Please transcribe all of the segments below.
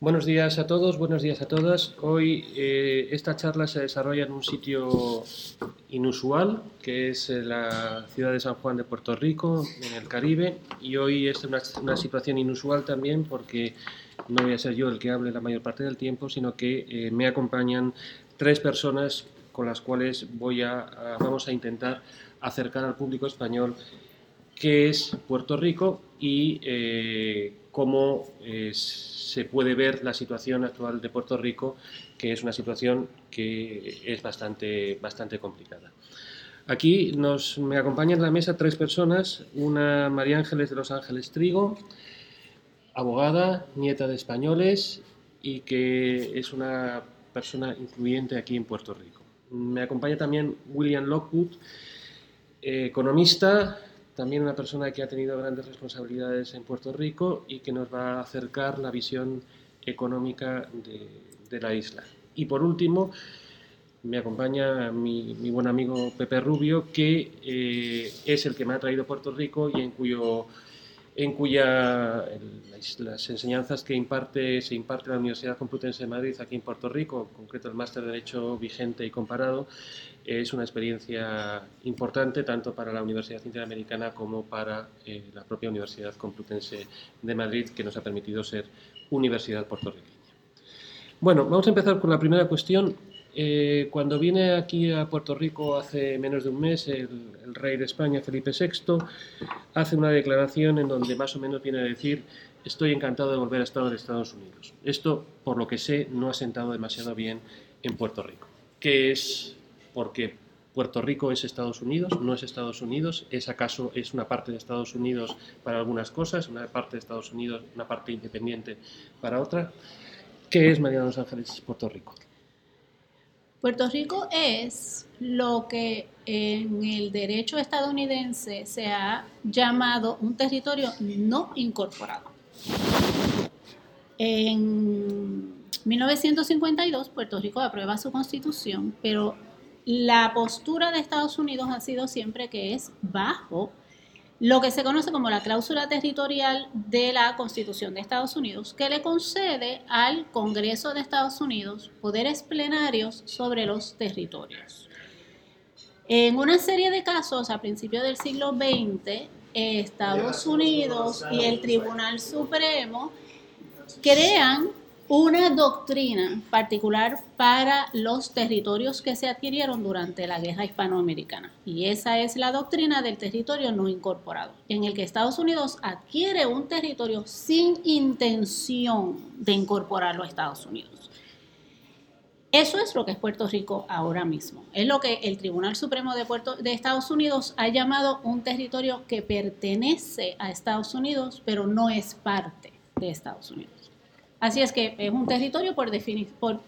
Buenos días a todos, buenos días a todas. Hoy eh, esta charla se desarrolla en un sitio inusual, que es eh, la ciudad de San Juan de Puerto Rico, en el Caribe, y hoy es una, situación inusual también porque no voy a ser yo el que hable la mayor parte del tiempo, sino que eh, me acompañan tres personas con las cuales voy a, vamos a intentar acercar al público español qué es Puerto Rico y cómo eh, se puede ver la situación actual de Puerto Rico, que es una situación que es bastante, bastante complicada. Aquí nos, me acompañan en la mesa tres personas, una María Ángeles de Los Ángeles Trigo, abogada, nieta de españoles y que es una persona influyente aquí en Puerto Rico. Me acompaña también William Lockwood, eh, economista, también una persona que ha tenido grandes responsabilidades en Puerto Rico y que nos va a acercar la visión económica de, la isla. Y por último, me acompaña mi, buen amigo Pepe Rubio, que eh, es el que me ha traído a Puerto Rico y en cuyo en cuya las enseñanzas que imparte, se imparte la Universidad Complutense de Madrid aquí en Puerto Rico, en concreto el máster de Derecho vigente y comparado, es una experiencia importante tanto para la Universidad Interamericana como para eh, la propia Universidad Complutense de Madrid, que nos ha permitido ser universidad puertorriqueña. Bueno, vamos a empezar con la primera cuestión. Eh, cuando viene aquí a Puerto Rico hace menos de un mes, el, rey de España, Felipe VI, hace una declaración en donde más o menos viene a decir estoy encantado de volver a estar en Estados Unidos. Esto, por lo que sé, no ha sentado demasiado bien en Puerto Rico. ¿Qué es? Porque Puerto Rico es Estados Unidos, no es Estados Unidos, es acaso es una parte de Estados Unidos para algunas cosas, una parte de Estados Unidos, una parte independiente para otra. ¿Qué es María de los Ángeles, Puerto Rico? Puerto Rico es lo que en el derecho estadounidense se ha llamado un territorio no incorporado. En 1952 Puerto Rico aprueba su constitución, pero la postura de Estados Unidos ha sido siempre que es bajo lo que se conoce como la cláusula territorial de la Constitución de Estados Unidos, que le concede al Congreso de Estados Unidos poderes plenarios sobre los territorios. En una serie de casos a principios del siglo XX, Estados Unidos y el Tribunal Supremo crean una doctrina particular para los territorios que se adquirieron durante la guerra hispanoamericana. Y esa es la doctrina del territorio no incorporado, en el que Estados Unidos adquiere un territorio sin intención de incorporarlo a Estados Unidos. Eso es lo que es Puerto Rico ahora mismo. Es lo que el Tribunal Supremo de, Puerto, de Estados Unidos ha llamado un territorio que pertenece a Estados Unidos, pero no es parte de Estados Unidos. Así es que es un territorio por, por,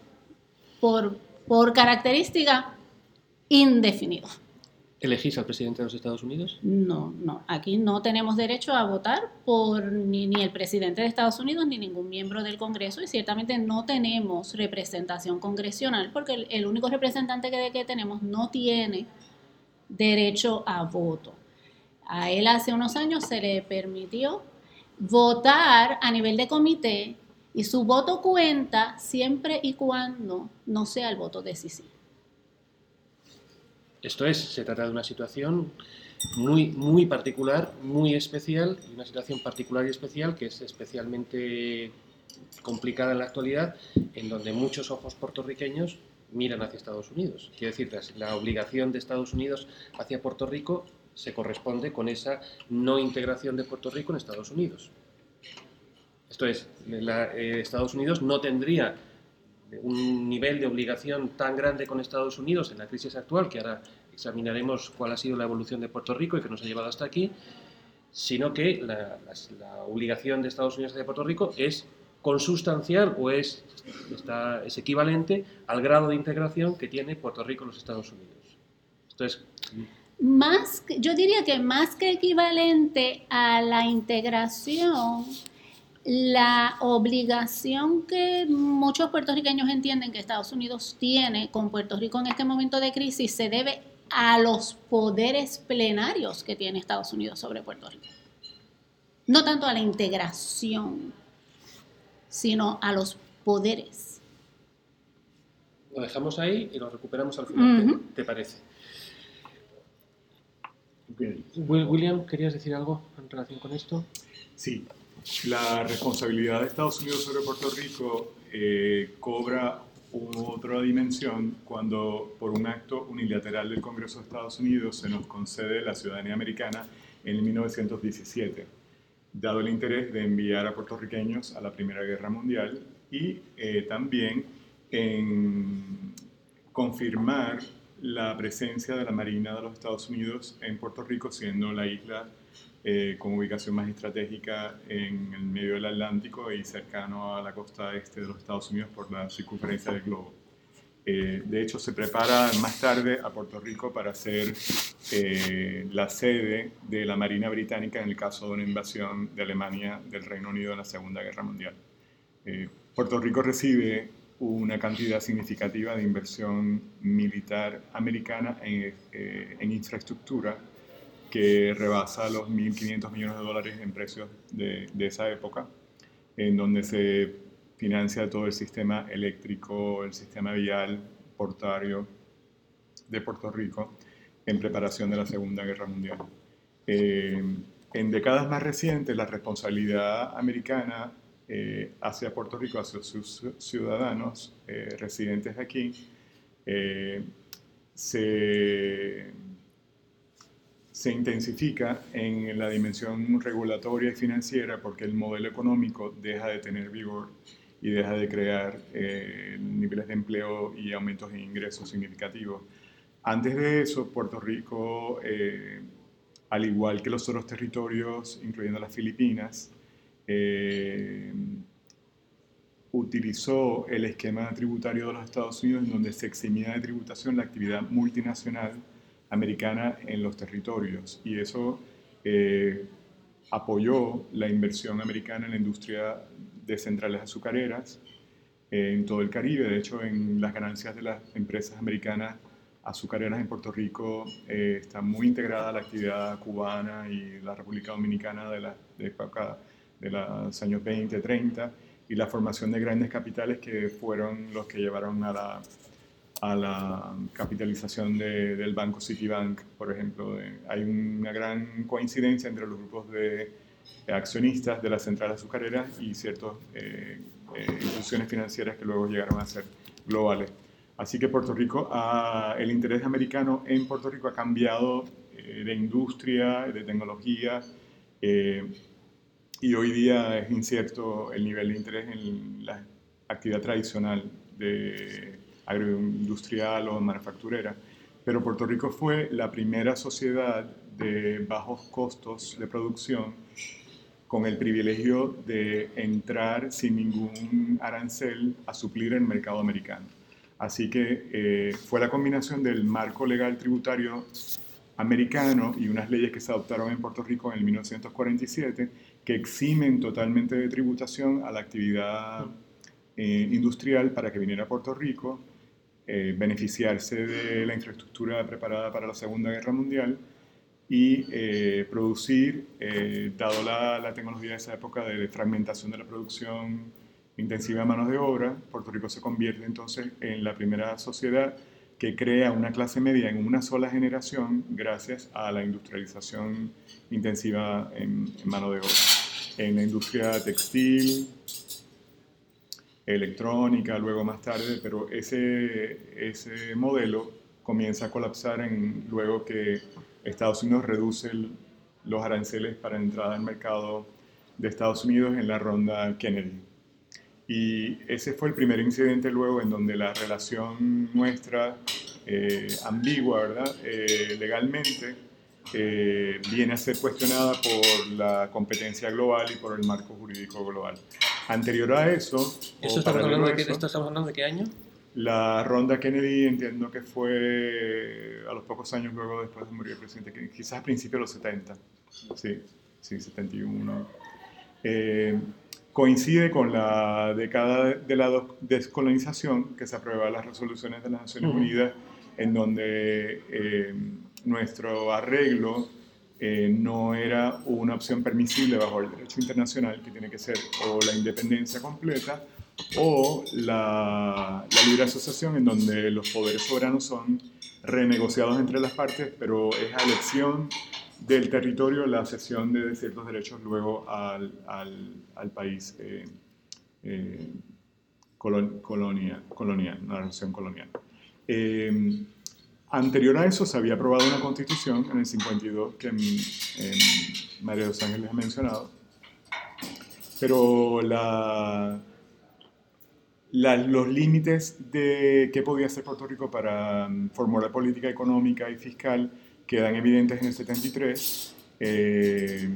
por, por característica indefinido. ¿Elegís al presidente de los Estados Unidos? No, no. Aquí no tenemos derecho a votar por ni, ni, el presidente de Estados Unidos ni ningún miembro del Congreso y ciertamente no tenemos representación congresional porque el, el único representante que, que tenemos no tiene derecho a voto. A él hace unos años se le permitió votar a nivel de comité y su voto cuenta siempre y cuando no sea el voto decisivo. Esto es, se trata de una situación muy, muy particular, muy especial, una situación particular y especial que es especialmente complicada en la actualidad, en donde muchos ojos puertorriqueños miran hacia Estados Unidos. Quiero decir, la obligación de Estados Unidos hacia Puerto Rico se corresponde con esa no integración de Puerto Rico en Estados Unidos. Esto es, eh, Estados Unidos no tendría un nivel de obligación tan grande con Estados Unidos en la crisis actual, que ahora examinaremos cuál ha sido la evolución de Puerto Rico y que nos ha llevado hasta aquí, sino que la, obligación de Estados Unidos hacia Puerto Rico es consustancial o es, es equivalente al grado de integración que tiene Puerto Rico en los Estados Unidos. Esto es más, yo diría que más que equivalente a la integración, la obligación que muchos puertorriqueños entienden que Estados Unidos tiene con Puerto Rico en este momento de crisis se debe a los poderes plenarios que tiene Estados Unidos sobre Puerto Rico. No tanto a la integración. sino a los poderes. Lo dejamos ahí y lo recuperamos al final, ¿te, parece? William, ¿querías decir algo en relación con esto? Sí, la responsabilidad de Estados Unidos sobre Puerto Rico eh, cobra otra dimensión cuando por un acto unilateral del Congreso de Estados Unidos se nos concede la ciudadanía americana en 1917, dado el interés de enviar a puertorriqueños a la Primera Guerra Mundial y eh, también en confirmar la presencia de la Marina de los Estados Unidos en Puerto Rico, siendo la isla eh, con ubicación más estratégica en el medio del Atlántico y cercano a la costa este de los Estados Unidos por la circunferencia del globo. Eh, de hecho, se prepara más tarde a Puerto Rico para ser eh, la sede de la Marina Británica en el caso de una invasión de Alemania del Reino Unido en la Segunda Guerra Mundial. Puerto Rico recibe una cantidad significativa de inversión militar americana en, en infraestructura que rebasa los 1.500 millones de dólares en precios de, de, esa época, en donde se financia todo el sistema eléctrico, el sistema vial, portario de Puerto Rico, en preparación de la Segunda Guerra Mundial. Eh, en décadas más recientes, la responsabilidad americana eh, hacia Puerto Rico, hacia sus ciudadanos eh, residentes aquí, se se intensifica en la dimensión regulatoria y financiera porque el modelo económico deja de tener vigor y deja de crear eh, niveles de empleo y aumentos de ingresos significativos. Antes de eso, Puerto Rico, eh, al igual que los otros territorios, incluyendo las Filipinas, eh, utilizó el esquema tributario de los Estados Unidos en donde se eximía de tributación la actividad multinacional americana en los territorios y eso eh, apoyó la inversión americana en la industria de centrales azucareras en todo el Caribe. De hecho, en las ganancias de las empresas americanas azucareras en Puerto Rico eh, está muy integrada la actividad cubana y la República Dominicana de la de de los años 20, 30 y la formación de grandes capitales que fueron los que llevaron a la a la capitalización del banco Citibank, por ejemplo. hay una gran coincidencia entre los grupos de accionistas de la central azucarera y ciertas eh, eh, instituciones financieras que luego llegaron a ser globales. Así que Puerto Rico, el interés americano en Puerto Rico ha cambiado eh, de industria, de tecnología, y hoy día es incierto el nivel de interés en la actividad tradicional de agroindustrial o manufacturera, pero Puerto Rico fue la primera sociedad de bajos costos de producción con el privilegio de entrar sin ningún arancel a suplir el mercado americano. Así que eh, fue la combinación del marco legal tributario americano y unas leyes que se adoptaron en Puerto Rico en el 1947 que eximen totalmente de tributación a la actividad eh, industrial para que viniera a Puerto Rico eh, beneficiarse de la infraestructura preparada para la Segunda Guerra Mundial y eh, producir, eh, dado la, la, tecnología de esa época de fragmentación de la producción intensiva de manos de obra, Puerto Rico se convierte entonces en la primera sociedad que crea una clase media en una sola generación gracias a la industrialización intensiva en, en mano de obra. En la industria textil, electrónica, luego más tarde, pero ese, ese modelo comienza a colapsar en, luego que Estados Unidos reduce los aranceles para entrada al mercado de Estados Unidos en la ronda Kennedy. Y ese fue el primer incidente luego en donde la relación nuestra, eh, ambigua, ¿verdad? Eh, legalmente, eh, viene a ser cuestionada por la competencia global y por el marco jurídico global. Anterior a eso... ¿Esto estamos hablando, de qué, estamos hablando de qué año? La ronda Kennedy entiendo que fue a los pocos años luego después de morir el presidente Kennedy, quizás a principios de los 70, sí, sí, 71. Eh, coincide con la década de la descolonización que se aprueba las resoluciones de las Naciones Unidas en donde eh, nuestro arreglo eh, no era una opción permisible bajo el derecho internacional, que tiene que ser o la independencia completa o la, libre asociación, en donde los poderes soberanos son renegociados entre las partes, pero es a elección del territorio la cesión de ciertos derechos luego al, país eh, eh, colonia, colonial, una relación colonial. Anterior a eso se había aprobado una constitución en el 52 que María de los Ángeles ha mencionado, pero la, los límites de qué podía hacer Puerto Rico para um, formular política económica y fiscal quedan evidentes en el 73 eh,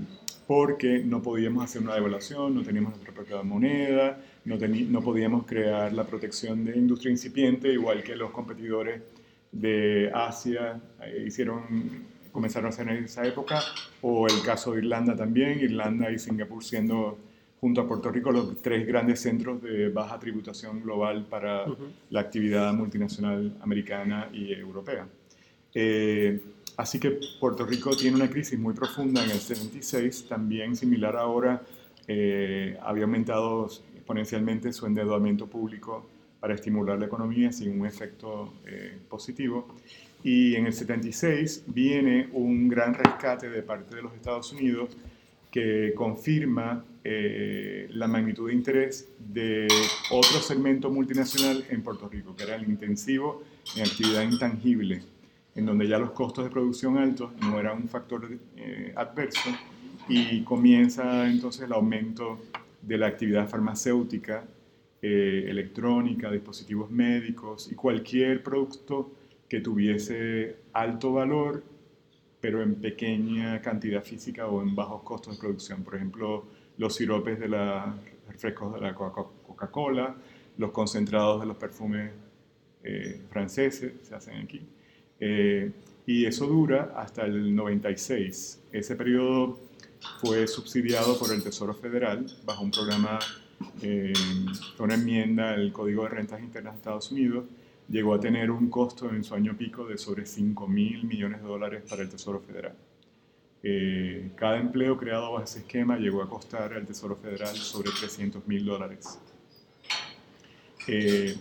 porque no podíamos hacer una devaluación, no teníamos nuestra propia moneda, no, no podíamos crear la protección de industria incipiente, igual que los competidores de Asia eh, hicieron, comenzaron a hacer en esa época, o el caso de Irlanda también, Irlanda y Singapur siendo junto a Puerto Rico los tres grandes centros de baja tributación global para la actividad multinacional americana y europea. Eh, así que Puerto Rico tiene una crisis muy profunda en el 76, también similar ahora, eh, había aumentado exponencialmente su endeudamiento público para estimular la economía sin un efecto eh, positivo. Y en el 76 viene un gran rescate de parte de los Estados Unidos que confirma eh, la magnitud de interés de otro segmento multinacional en Puerto Rico, que era el intensivo en actividad intangible, en donde ya los costos de producción altos no eran un factor eh, adverso y comienza entonces el aumento de la actividad farmacéutica, eh, electrónica, dispositivos médicos y cualquier producto que tuviese alto valor pero en pequeña cantidad física o en bajos costos de producción. Por ejemplo, los siropes de los refrescos de la Coca-Cola, los concentrados de los perfumes eh, franceses se hacen aquí. Eh, y eso dura hasta el 96. Ese periodo fue subsidiado por el Tesoro Federal bajo un programa, eh, una enmienda al Código de Rentas Internas de Estados Unidos, llegó a tener un costo en su año pico de sobre 5 mil millones de dólares para el Tesoro Federal. Eh, cada empleo creado bajo ese esquema llegó a costar al Tesoro Federal sobre 300 mil dólares. Eh,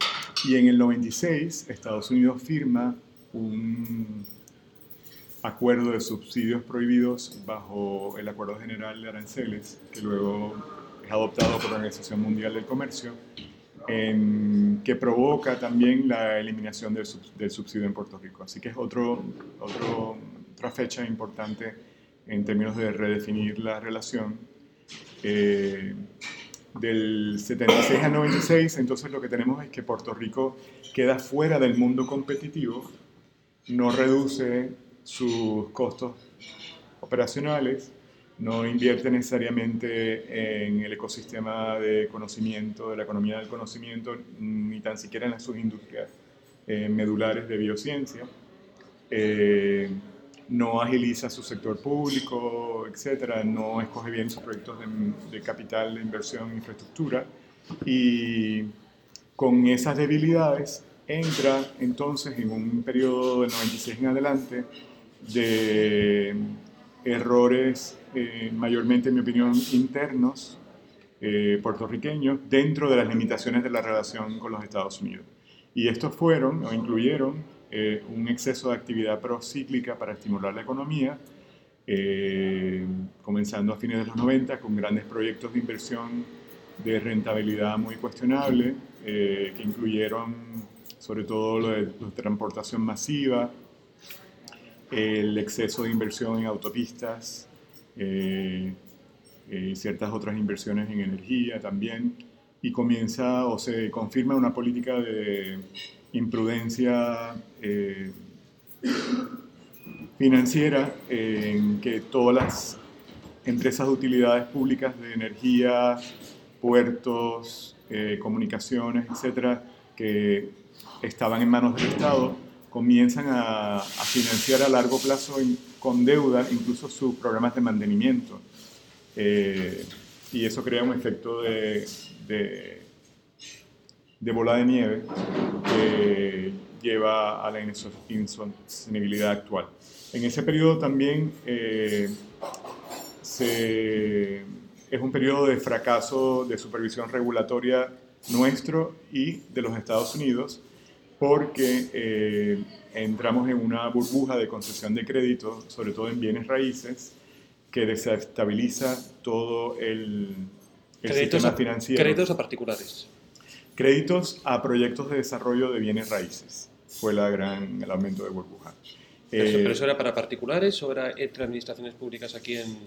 y en el 96, Estados Unidos firma un acuerdo de subsidios prohibidos bajo el Acuerdo General de Aranceles, que luego adoptado por la Organización Mundial del Comercio, que provoca también la eliminación del, subsidio en Puerto Rico. Así que es otro, otra fecha importante en términos de redefinir la relación. Eh, del 76 al 96, entonces lo que tenemos es que Puerto Rico queda fuera del mundo competitivo, no reduce sus costos operacionales, no invierte necesariamente en el ecosistema de conocimiento, de la economía del conocimiento, ni tan siquiera en sus industrias eh, medulares de biociencia. Eh, no agiliza su sector público, etcétera, no escoge bien sus proyectos de, de capital, de inversión, infraestructura. Y con esas debilidades entra entonces en un periodo del 96 en adelante de errores eh, mayormente, en mi opinión, internos eh, puertorriqueños dentro de las limitaciones de la relación con los Estados Unidos. Y estos fueron o incluyeron eh, un exceso de actividad procíclica para estimular la economía, comenzando a fines de los 90 con grandes proyectos de inversión de rentabilidad muy cuestionable, que incluyeron sobre todo lo de transportación masiva, el exceso de inversión en autopistas eh, eh, ciertas otras inversiones en energía también, y comienza o se confirma una política de imprudencia eh, financiera en que todas las empresas de utilidades públicas de energía, puertos, comunicaciones, etcétera, que estaban en manos del Estado, comienzan a, financiar a largo plazo con deuda incluso sus programas de mantenimiento. Eh, y eso crea un efecto de, de, bola de nieve que lleva a la insostenibilidad actual. En ese periodo también eh, es un periodo de fracaso de supervisión regulatoria nuestro y de los Estados Unidos porque eh, entramos en una burbuja de concesión de crédito, sobre todo en bienes raíces, que desestabiliza todo el, sistema financiero. ¿Créditos a particulares? Créditos a proyectos de desarrollo de bienes raíces. Fue la gran, el aumento de burbuja. ¿Pero eso eh, era para particulares o era entre administraciones públicas aquí en,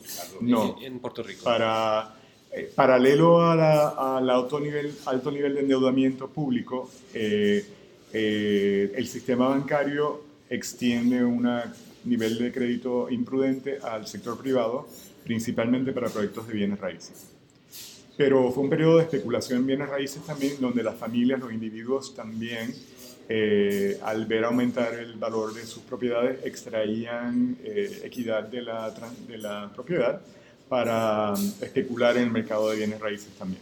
en, Puerto Rico? Para, eh, paralelo al alto nivel, alto nivel de endeudamiento público, eh, el sistema bancario extiende un nivel de crédito imprudente al sector privado, principalmente para proyectos de bienes raíces. Pero fue un periodo de especulación en bienes raíces también, donde las familias, los individuos también eh, al ver aumentar el valor de sus propiedades, extraían eh, equidad de la, de la propiedad para especular en el mercado de bienes raíces también.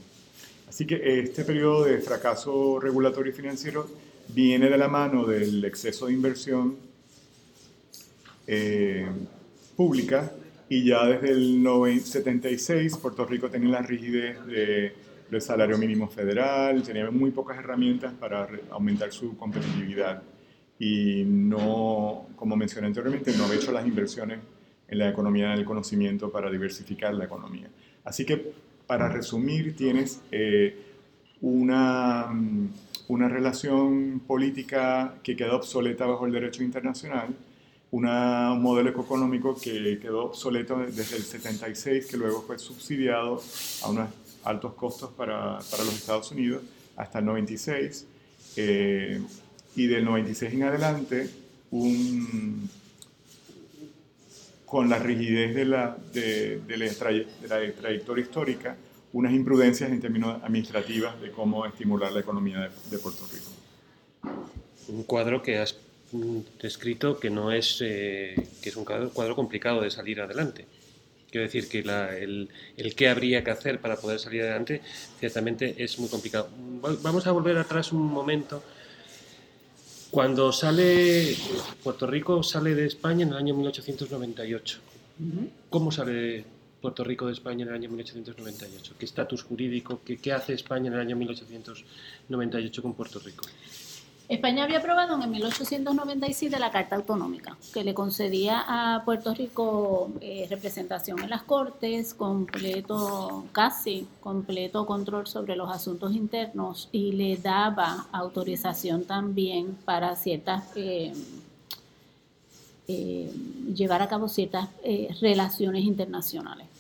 Así que este periodo de fracaso regulatorio y financiero viene de la mano del exceso de inversión eh, pública y ya desde el 76 Puerto Rico tenía la rigidez de del salario mínimo federal, tenía muy pocas herramientas para aumentar su competitividad y no, como mencioné anteriormente, no había hecho las inversiones en la economía del conocimiento para diversificar la economía. Así que, para resumir, tienes eh, una, mm, una relación política que quedó obsoleta bajo el derecho internacional, un modelo económico que quedó obsoleto desde el 76, que luego fue subsidiado a unas altos costos para, para los Estados Unidos hasta el 96 eh, y del 96 en adelante un, con la rigidez de la, de, de, la, trayectoria histórica unas imprudencias en términos administrativos de cómo estimular la economía de, Puerto Rico. Un cuadro que has descrito que no es, eh, que es un cuadro complicado de salir adelante. Quiero decir que el, el qué habría que hacer para poder salir adelante ciertamente es muy complicado. Vamos a volver atrás un momento. Cuando sale Puerto Rico sale de España en el año 1898. ¿Cómo sale Puerto Rico de España en el año 1898? ¿Qué estatus jurídico? Qué, ¿Qué hace España en el año 1898 con Puerto Rico? España había aprobado en 1897 la Carta Autonómica, que le concedía a Puerto Rico eh, representación en las Cortes, completo, casi completo control sobre los asuntos internos y le daba autorización también para ciertas eh, eh, llevar a cabo ciertas relaciones internacionales.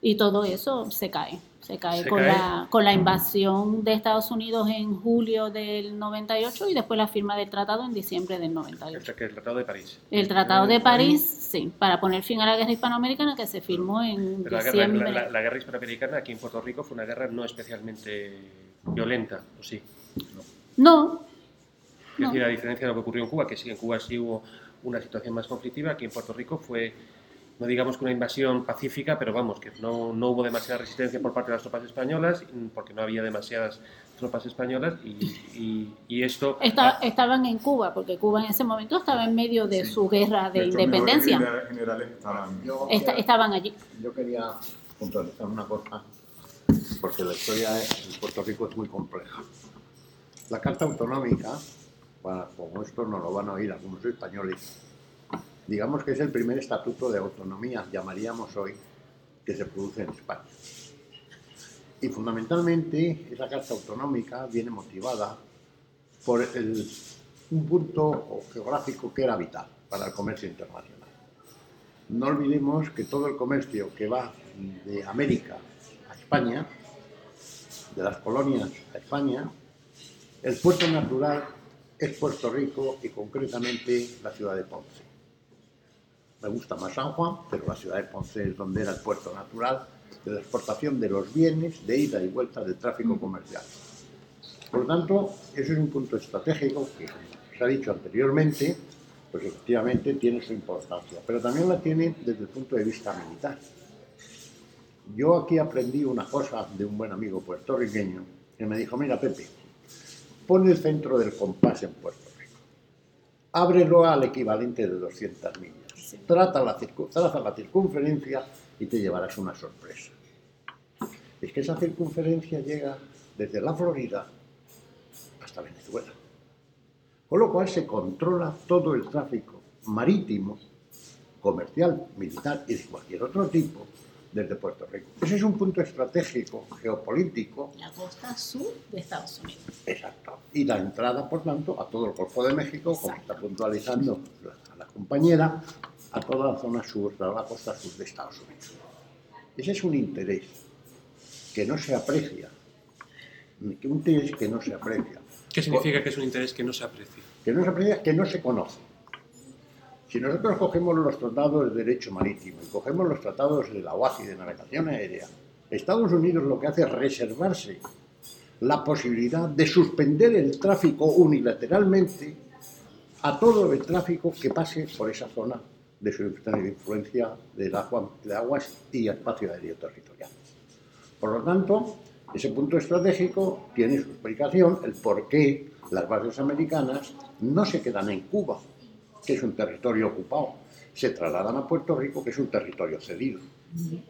Y todo eso se cae se cae, con, La, con la invasión de Estados Unidos en julio del 98 y después la firma del tratado en diciembre del 98. El, el Tratado de París. El Tratado de París, sí, para poner fin a la guerra hispanoamericana que se firmó en diciembre. La, la, guerra hispanoamericana aquí en Puerto Rico fue una guerra no especialmente violenta, ¿o sí? No. Es decir, a diferencia de lo que ocurrió en Cuba, que sí, en Cuba sí hubo una situación más conflictiva, aquí en Puerto Rico fue no digamos que una invasión pacífica, pero vamos, que no, no, hubo demasiada resistencia por parte de las tropas españolas, porque no había demasiadas tropas españolas y, y, esto... estaban en Cuba, porque Cuba en ese momento estaba en medio de su guerra de independencia. generales estaban, estaban allí. Yo quería puntualizar una cosa, porque la historia de Puerto Rico es muy compleja. La Carta Autonómica, bueno, como esto no lo van a oír algunos españoles, digamos que es el primer estatuto de autonomía, llamaríamos hoy, que se produce en España. Y fundamentalmente esa carta autonómica viene motivada por un punto geográfico que era vital para el comercio internacional. No olvidemos que todo el comercio que va de América a España, de las colonias a España, el puerto natural es Puerto Rico y concretamente la ciudad de Ponce me gusta más San Juan, pero la ciudad de Ponce es donde era el puerto natural de la exportación de los bienes de ida y vuelta del tráfico mm. comercial. Por lo tanto, ese es un punto estratégico que, se ha dicho anteriormente, pues efectivamente tiene su importancia, pero también la tiene desde el punto de vista militar. Yo aquí aprendí una cosa de un buen amigo puertorriqueño que me dijo, mira Pepe, pon el centro del compás en Puerto Rico. ábrelo al equivalente de 200 millas. Trata la, traza la circunferencia y te llevarás una sorpresa. Es que esa circunferencia llega desde la Florida hasta Venezuela. Con lo cual se controla todo el tráfico marítimo, comercial, militar y de cualquier otro tipo desde Puerto Rico. Ese es un punto estratégico, geopolítico. La costa sur de Estados Unidos. Exacto. Y la entrada, por tanto, a todo el Golfo de México, como está puntualizando la, la, compañera, a toda la zona sur, a la costa sur de Estados Unidos. Ese es un interés que no se aprecia. Un interés que no se aprecia. ¿Qué significa que es un interés que no se aprecia? Que no se aprecia, que no se conoce. Si nosotros cogemos los tratados de derecho marítimo y cogemos los tratados de la OASI de navegación aérea, Estados Unidos lo que hace es reservarse la posibilidad de suspender el tráfico unilateralmente a todo el tráfico que pase por esa zona de su influencia de, aguas y espacio aéreo territorial. Por lo tanto, ese punto estratégico tiene su explicación, el por qué las bases americanas no se quedan en Cuba, que es un territorio ocupado, se trasladan a Puerto Rico, que es un territorio cedido,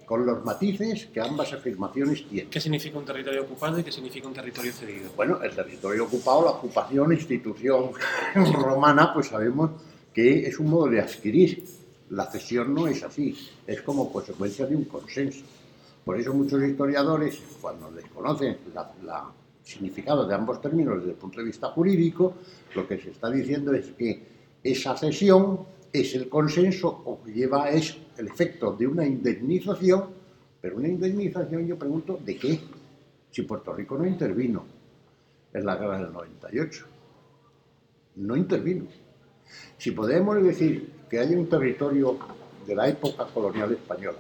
con los matices que ambas afirmaciones tienen. ¿Qué significa un territorio ocupado y qué significa un territorio cedido? Bueno, el territorio ocupado, la ocupación, institución romana, pues sabemos que es un modo de adquirir. La cesión no es así, es como consecuencia de un consenso. Por eso muchos historiadores, cuando desconocen el significado de ambos términos desde el punto de vista jurídico, lo que se está diciendo es que esa cesión es el consenso o lleva es el efecto de una indemnización, pero una indemnización yo pregunto, ¿de qué? Si Puerto Rico no intervino en la guerra del 98, no intervino. Si podemos decir que hay un territorio de la época colonial española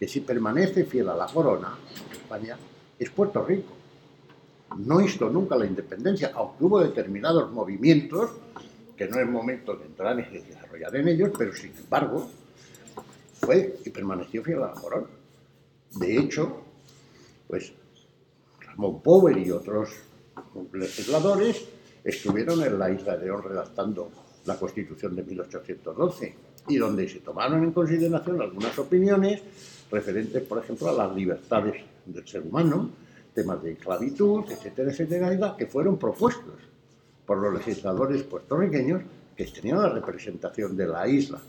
que si permanece fiel a la corona, España, es Puerto Rico. No hizo nunca la independencia, aunque hubo determinados movimientos, que no es momento de entrar y desarrollar en ellos, pero sin embargo, fue y permaneció fiel a la corona. De hecho, pues Ramón Power y otros legisladores estuvieron en la isla de León redactando la Constitución de 1812 y donde se tomaron en consideración algunas opiniones referentes, por ejemplo, a las libertades del ser humano, temas de esclavitud, etcétera, etcétera, que fueron propuestos por los legisladores puertorriqueños que tenían la representación de la isla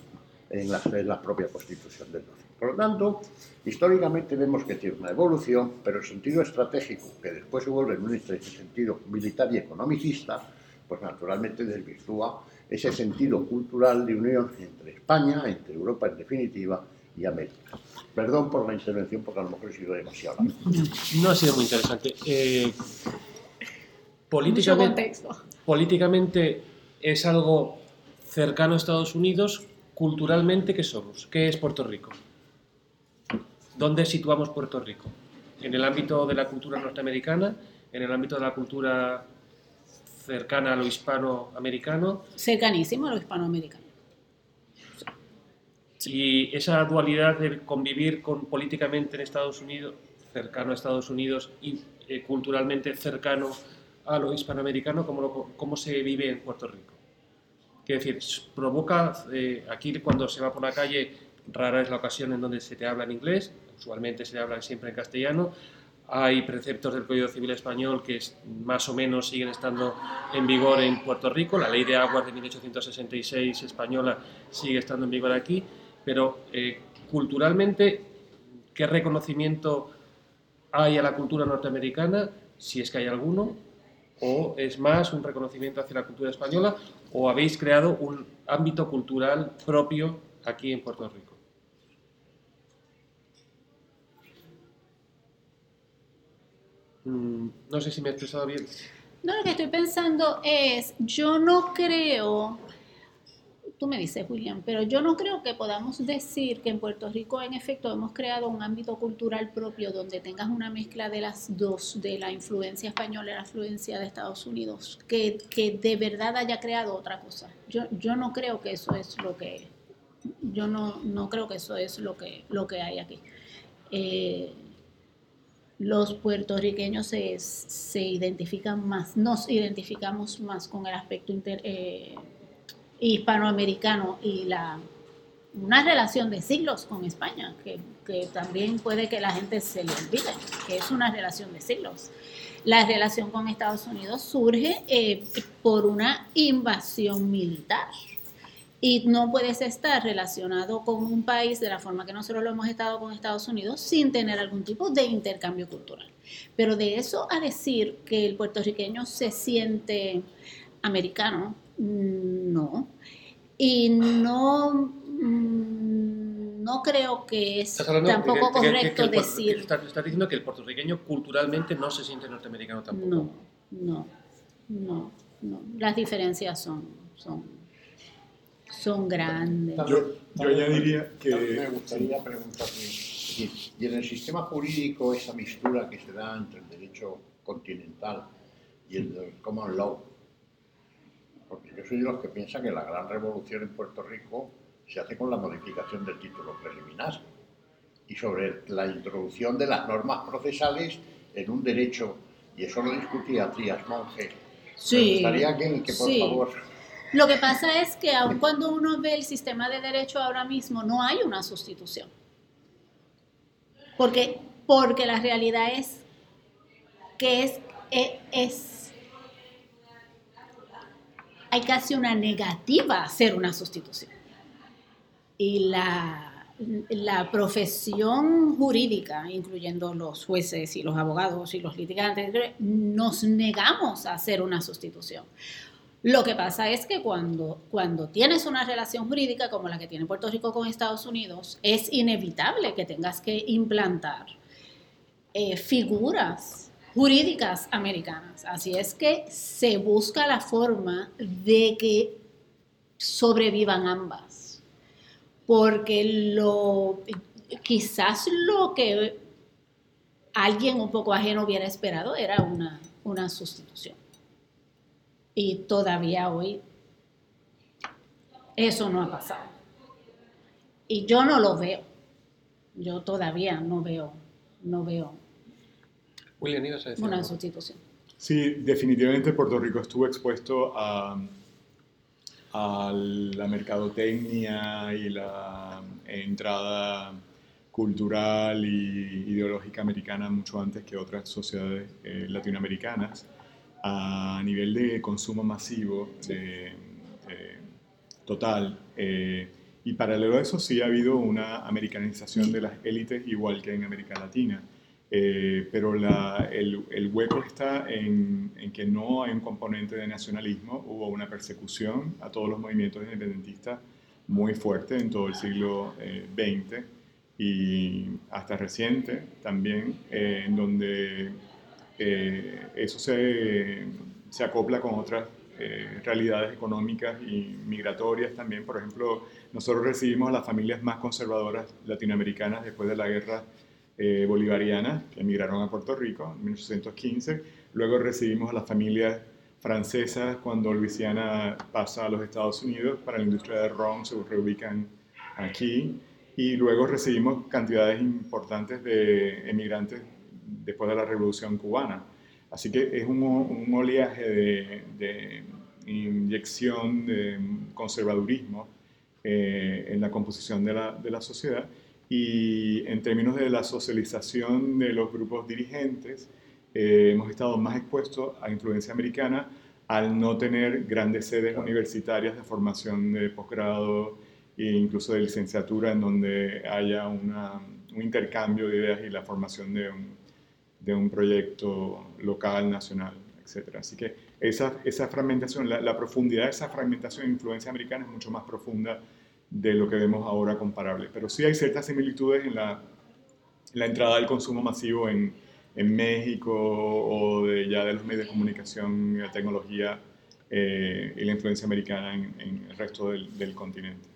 en la, propia Constitución del 12. Por lo tanto, históricamente vemos que tiene una evolución, pero el sentido estratégico, que después se vuelve en un sentido militar y economicista, pues naturalmente desvirtúa ese sentido cultural de unión entre España, entre Europa en definitiva, y América. Perdón por la intervención porque a lo mejor he sido demasiado No ha sido muy interesante. Eh, políticamente, políticamente es algo cercano a Estados Unidos. Culturalmente, ¿qué somos? ¿Qué es Puerto Rico? ¿Dónde situamos Puerto Rico? ¿En el ámbito de la cultura norteamericana? ¿En el ámbito de la cultura cercana a lo hispanoamericano? Cercanísimo a lo hispanoamericano. Y esa dualidad de convivir con, políticamente en Estados Unidos, cercano a Estados Unidos y eh, culturalmente cercano a lo hispanoamericano, ¿cómo, ¿cómo, se vive en Puerto Rico? Quiero decir, provoca, eh, aquí cuando se va por la calle, rara es la ocasión en donde se te habla en inglés, usualmente se habla siempre en castellano, hay preceptos del Código Civil Español que más o menos siguen estando en vigor en Puerto Rico. La Ley de Aguas de 1866 española sigue estando en vigor aquí. Pero eh, culturalmente, ¿qué reconocimiento hay a la cultura norteamericana, si es que hay alguno? ¿O es más un reconocimiento hacia la cultura española? ¿O habéis creado un ámbito cultural propio aquí en Puerto Rico? Mm, no sé si me he expresado bien. No, lo que estoy pensando es, yo no creo tú me dices, William, pero yo no creo que podamos decir que en Puerto Rico en efecto hemos creado un ámbito cultural propio donde tengas una mezcla de las dos, de la influencia española y la influencia de Estados Unidos, que, que de verdad haya creado otra cosa. Yo, yo no creo que eso es lo que, yo no, no creo que eso es lo que, lo que hay aquí. Eh, los puertorriqueños se, se, identifican más, nos identificamos más con el aspecto eh, hispanoamericano y la una relación de siglos con España, que, que, también puede que la gente se le olvide, que es una relación de siglos. La relación con Estados Unidos surge eh, por una invasión militar y no puedes estar relacionado con un país de la forma que nosotros lo hemos estado con Estados Unidos sin tener algún tipo de intercambio cultural. Pero de eso a decir que el puertorriqueño se siente americano, mm, no. Y no Mm, no creo que es tampoco correcto decir. Estás, diciendo que el puertorriqueño culturalmente no se siente norteamericano tampoco. No, no, no, no. Las diferencias son, son, son grandes. Yo, yo añadiría que. Me gustaría preguntarle, y en el sistema jurídico, esa mistura que se da entre el derecho continental y el common law, porque yo soy de los que piensan que la gran revolución en Puerto Rico se hace con la modificación del título preliminar y sobre la introducción de las normas procesales en un derecho, y eso lo discutía Trías Monge. Sí, Me gustaría que, que por favor... Lo que pasa es que aun cuando uno ve el sistema de derecho ahora mismo, no hay una sustitución. Porque, porque la realidad es que es, es, es hay casi una negativa a hacer una sustitución y la, la profesión jurídica, incluyendo los jueces y los abogados y los litigantes, nos negamos a hacer una sustitución. Lo que pasa es que cuando, cuando tienes una relación jurídica como la que tiene Puerto Rico con Estados Unidos, es inevitable que tengas que implantar eh, figuras jurídicas americanas. Así es que se busca la forma de que sobrevivan ambas porque lo, quizás lo que alguien un poco ajeno hubiera esperado era una, una sustitución. Y todavía hoy eso no ha pasado. Y yo no lo veo. Yo todavía no veo, no veo una sustitución. Sí, definitivamente Puerto Rico estuvo expuesto a a la mercadotecnia y la entrada cultural y ideológica americana mucho antes que otras sociedades eh, latinoamericanas a nivel de consumo masivo de, total. Eh, y paralelo a eso sí ha habido una americanización de las élites igual que en América Latina. Eh, pero el, el, hueco está en, en, que no hay un componente de nacionalismo, hubo una persecución a todos los movimientos independentistas muy fuerte en todo el siglo XX eh, y hasta reciente también, eh, en donde eso se, se, acopla con otras realidades económicas y migratorias también. Por ejemplo, nosotros recibimos a las familias más conservadoras latinoamericanas después de la guerra eh, bolivarianas que emigraron a Puerto Rico en 1815. Luego recibimos a las familias francesas cuando Luisiana pasa a los Estados Unidos para la industria de ron, se reubican aquí. Y luego recibimos cantidades importantes de emigrantes después de la Revolución Cubana. Así que es un, un oleaje de, de, inyección de conservadurismo eh, en la composición de la, de la sociedad y en términos de la socialización de los grupos dirigentes, eh, hemos estado más expuestos a influencia americana al no tener grandes sedes universitarias de formación de posgrado e incluso de licenciatura en donde haya una, un intercambio de ideas y la formación de un, de un proyecto local, nacional, etc. Así que esa, esa fragmentación, la, profundidad de esa fragmentación de influencia americana es mucho más profunda de lo que vemos ahora comparable. Pero sí hay ciertas similitudes en la, la entrada del consumo masivo en, en, México o de, ya de los medios de comunicación, la tecnología eh, y la influencia americana en, el resto del, del continente.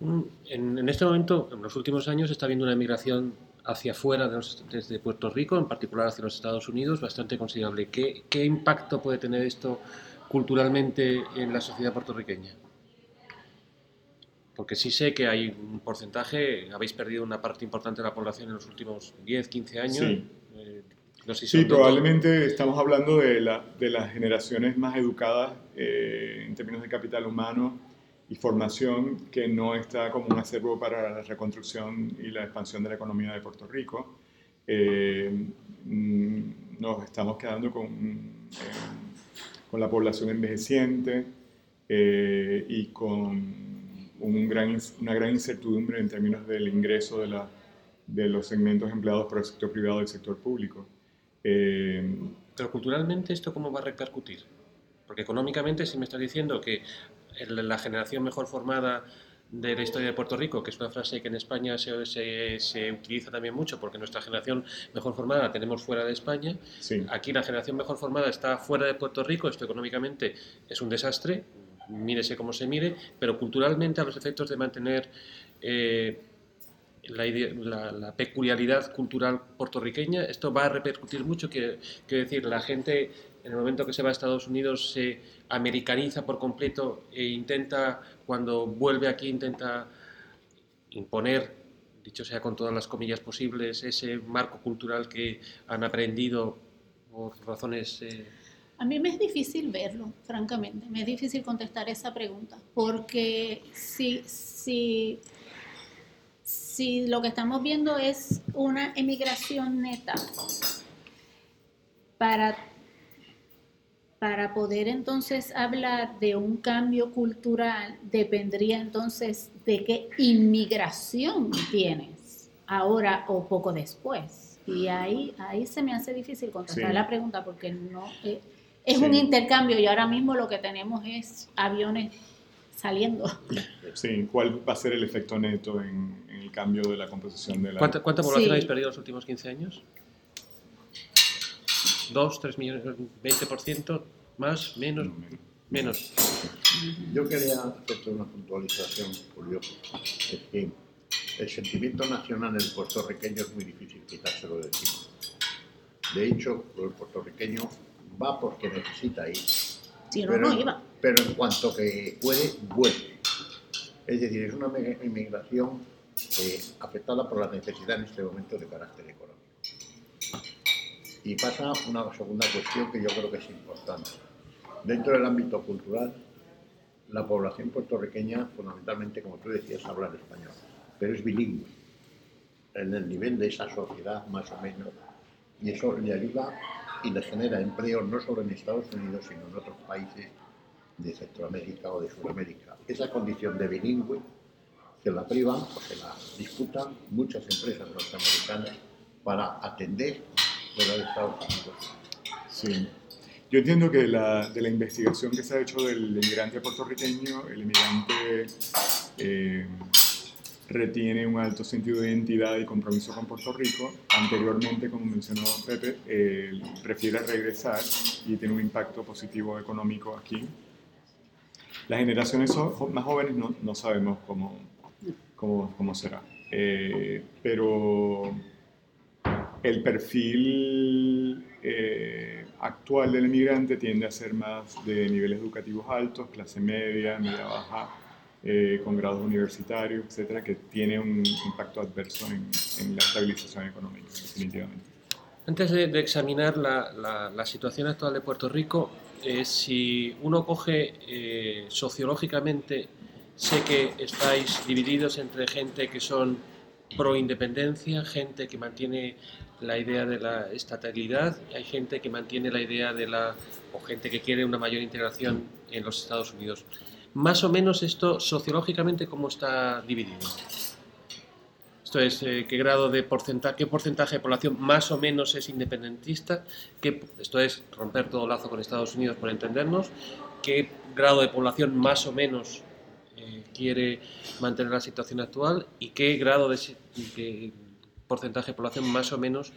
Mm, en, en, este momento, en los últimos años, está habiendo una migración hacia afuera de los, desde Puerto Rico, en particular hacia los Estados Unidos, bastante considerable. ¿Qué, ¿Qué impacto puede tener esto culturalmente en la sociedad puertorriqueña? Porque sí sé que hay un porcentaje, habéis perdido una parte importante de la población en los últimos 10, 15 años. Sí. Eh, No sé si Sí, probablemente estamos hablando de, la- de las generaciones más educadas eh, en términos de capital humano y formación que no está como un acervo para la reconstrucción y la expansión de la economía de Puerto Rico. Eh, mm, nos estamos quedando con, eh, con la población envejeciente eh, y con un gran, una gran incertidumbre en términos del ingreso de, la, de los segmentos empleados por el sector privado y el sector público. Eh, Pero culturalmente, ¿esto cómo va a repercutir? Porque económicamente, si me estás diciendo que la generación mejor formada de la historia de Puerto Rico, que es una frase que en España se, se- se utiliza también mucho, porque nuestra generación mejor formada la tenemos fuera de España, sí, aquí la generación mejor formada está fuera de Puerto Rico, esto económicamente es un desastre, mírese como se mire, pero culturalmente a los efectos de mantener eh, la, la- la peculiaridad cultural puertorriqueña, esto va a repercutir mucho, quiero quiero decir, la gente en el momento que se va a Estados Unidos se americaniza por completo e intenta, cuando vuelve aquí, intenta imponer, dicho sea con todas las comillas posibles, ese marco cultural que han aprendido por razones... eh, A mí me es difícil verlo, francamente. Me es difícil contestar esa pregunta. Porque si, si, si lo que estamos viendo es una emigración neta para, para poder entonces hablar de un cambio cultural, dependría entonces de qué inmigración tienes ahora o poco después. Y ahí, ahí se me hace difícil contestar Sí. la pregunta porque no eh, es Sí. un intercambio y ahora mismo lo que tenemos es aviones saliendo. sí, ¿cuál va a ser el efecto neto en, en el cambio de la composición de la... ¿Cuánta, cuánta población Sí. habéis perdido en los últimos 15 años? ¿Dos, tres millones, 20%? ¿Más? ¿Menos? No, menos. Menos. Yo quería hacerte una puntualización curiosa. Es que el sentimiento nacional en el puertorriqueño es muy difícil quitárselo de encima. De hecho, el puertorriqueño va porque necesita ir. Si no, no iba. pero en cuanto que puede, vuelve. Es decir, es una inmigración eh, afectada por la necesidad en este momento de carácter económico. Y pasa una segunda cuestión que yo creo que es importante. Dentro del ámbito cultural, la población puertorriqueña, fundamentalmente, como tú decías, habla español, pero es bilingüe en el nivel de esa sociedad, más o menos, y eso le ayuda y le genera empleo no solo en Estados Unidos, sino en otros países de Centroamérica o de Sudamérica. Esa condición de bilingüe se la privan o se la disputan muchas empresas norteamericanas para atender de Estados Unidos. Sí. Yo entiendo que la- de la investigación que se ha hecho del inmigrante puertorriqueño, el inmigrante eh, retiene un alto sentido de identidad y compromiso con Puerto Rico. Anteriormente, como mencionó Pepe, eh, prefiere regresar y tiene un impacto positivo económico aquí. Las generaciones so- más jóvenes no, no sabemos cómo, cómo, cómo será. Eh, pero el perfil eh, actual del inmigrante tiende a ser más de niveles educativos altos, clase media, media baja, eh, con grados universitarios, etcétera, que tiene un impacto adverso en, en la estabilización económica, definitivamente. Antes de, de examinar la, la- la situación actual de Puerto Rico, eh, si uno coge eh, sociológicamente, sé que estáis divididos entre gente que son pro independencia, gente que mantiene la idea de la estatalidad, hay gente que mantiene la idea de la, o gente que quiere una mayor integración en los Estados Unidos. Más o menos esto sociológicamente cómo está dividido. Esto es, eh, qué grado de porcentaje, qué porcentaje de población más o menos es independentista, qué, esto es romper todo lazo con Estados Unidos por entendernos, qué grado de población más o menos eh, quiere mantener la situación actual y qué grado de porcentaje de población más o menos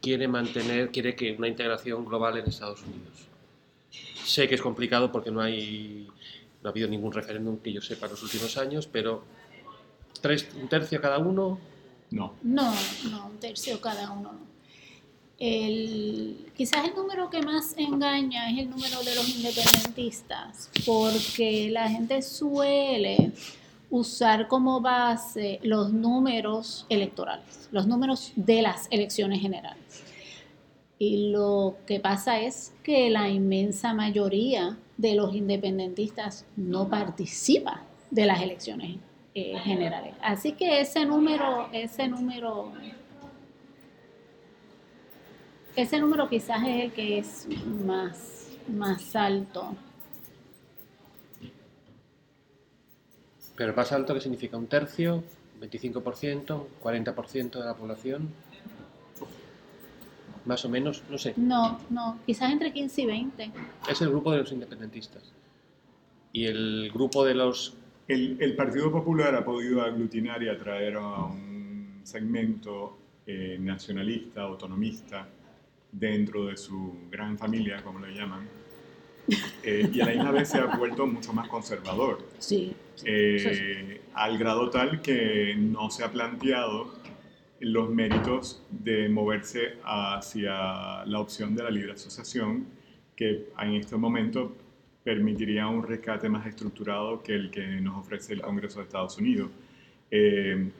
quiere mantener, quiere que una integración global en Estados Unidos. Sé que es complicado porque no hay, no ha habido ningún referéndum que yo sepa en los últimos años, pero tres, un tercio cada uno, No. No, no, un tercio cada uno. no. El, quizás el número que más engaña es el número de los independentistas, porque la gente suele usar como base los números electorales, los números de las elecciones generales. Y lo que pasa es que la inmensa mayoría de los independentistas no participa de las elecciones eh, generales. Así que ese número, ese número, ese número quizás es el que es más, más alto. Pero más alto que significa un tercio, 25%, 40% de la población. Más o menos, no sé. No, no, quizás entre 15 y 20. Es el grupo de los independentistas. Y el grupo de los... El, el Partido Popular ha podido aglutinar y atraer a un segmento eh, nacionalista, autonomista, dentro de su gran familia, como le llaman, eh, y a la misma vez se ha vuelto mucho más conservador. Sí. Eh, al grado tal que no se ha planteado los méritos de moverse hacia la opción de la libre asociación, que en este momento permitiría un rescate más estructurado que el que nos ofrece el Congreso de Estados Unidos. Eh,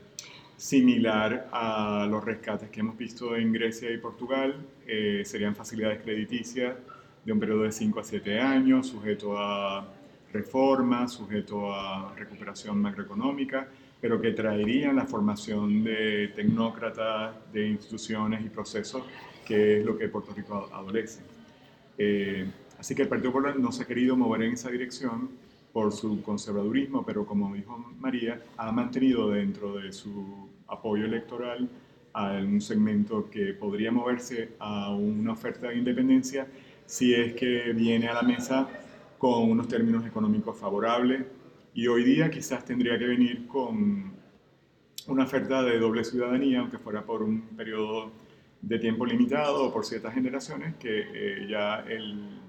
similar a los rescates que hemos visto en Grecia y Portugal, eh, serían facilidades crediticias de un periodo de 5 a 7 años, sujeto a reformas, sujeto a recuperación macroeconómica, pero que traerían la formación de tecnócratas, de instituciones y procesos, que es lo que Puerto Rico adolece. Eh, así que el Partido Popular no se ha querido mover en esa dirección por su conservadurismo, pero como dijo María, ha mantenido dentro de su apoyo electoral a un segmento que podría moverse a una oferta de independencia si es que viene a la mesa con unos términos económicos favorables y hoy día quizás tendría que venir con una oferta de doble ciudadanía, aunque fuera por un periodo de tiempo limitado o por ciertas generaciones, que eh, ya el,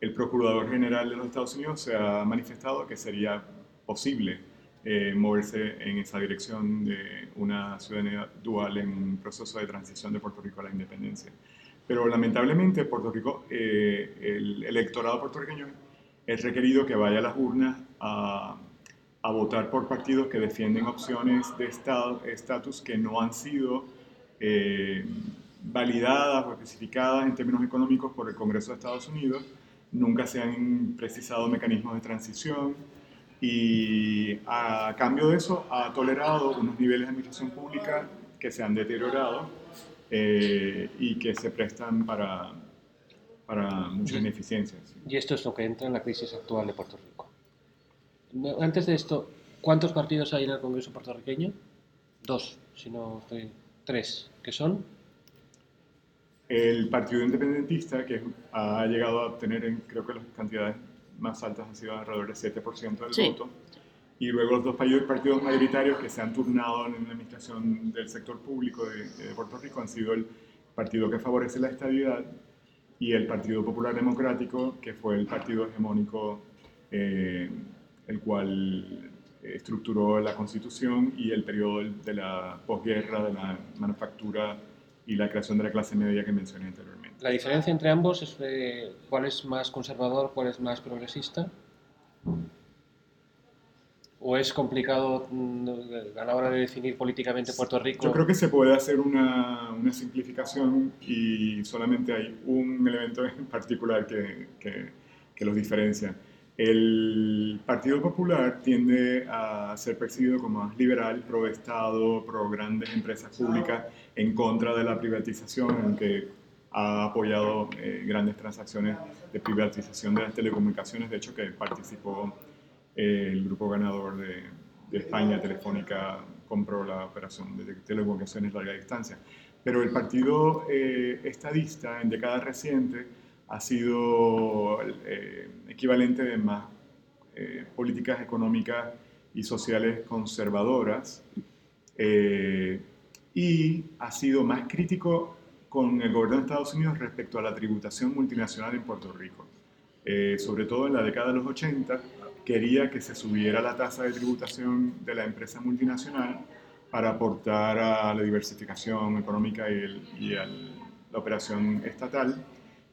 el, Procurador General de los Estados Unidos se ha manifestado que sería posible eh, moverse en esa dirección de una ciudadanía dual en un proceso de transición de Puerto Rico a la independencia. Pero lamentablemente Puerto Rico, eh, el electorado puertorriqueño es requerido que vaya a las urnas a, votar por partidos que defienden opciones de estatus que no han sido eh, validadas o especificadas en términos económicos por el Congreso de Estados Unidos. Nunca se han precisado mecanismos de transición y a cambio de eso ha tolerado unos niveles de administración pública que se han deteriorado eh, y que se prestan para, para muchas ineficiencias. Y esto es lo que entra en la crisis actual de Puerto Rico. Antes de esto, ¿cuántos partidos hay en el Congreso puertorriqueño? Dos, si no estoy. Tres, ¿qué son? El Partido Independentista, que ha llegado a obtener, en, creo que las cantidades más altas han sido alrededor del 7% del voto. Y luego los dos partidos mayoritarios que se han turnado en la administración del sector público de, de Puerto Rico han sido el partido que favorece la estabilidad y el Partido Popular Democrático, que fue el partido hegemónico, eh, el cual estructuró la constitución y el periodo de la posguerra, de la manufactura y la creación de la clase media que mencioné anteriormente. ¿La diferencia entre ambos es cuál es más conservador, cuál es más progresista? ¿O es complicado mm, a la hora de definir políticamente Puerto Rico? Yo creo que se puede hacer una, una simplificación y solamente hay un elemento en particular que, que, que, los diferencia. El Partido Popular tiende a ser percibido como más liberal, pro Estado, pro grandes empresas públicas, en contra de la privatización, aunque ha apoyado eh, grandes transacciones de privatización de las telecomunicaciones, de hecho que participó el grupo ganador de, España, Telefónica, compró la operación de telecomunicaciones larga distancia. Pero el partido eh, estadista en décadas recientes ha sido eh, equivalente de más eh, políticas económicas y sociales conservadoras y ha sido más crítico con el gobierno de Estados Unidos respecto a la tributación multinacional en Puerto Rico. sobre todo en la década de los 80, quería que se subiera la tasa de tributación de la empresa multinacional para aportar a la diversificación económica y, a la operación estatal,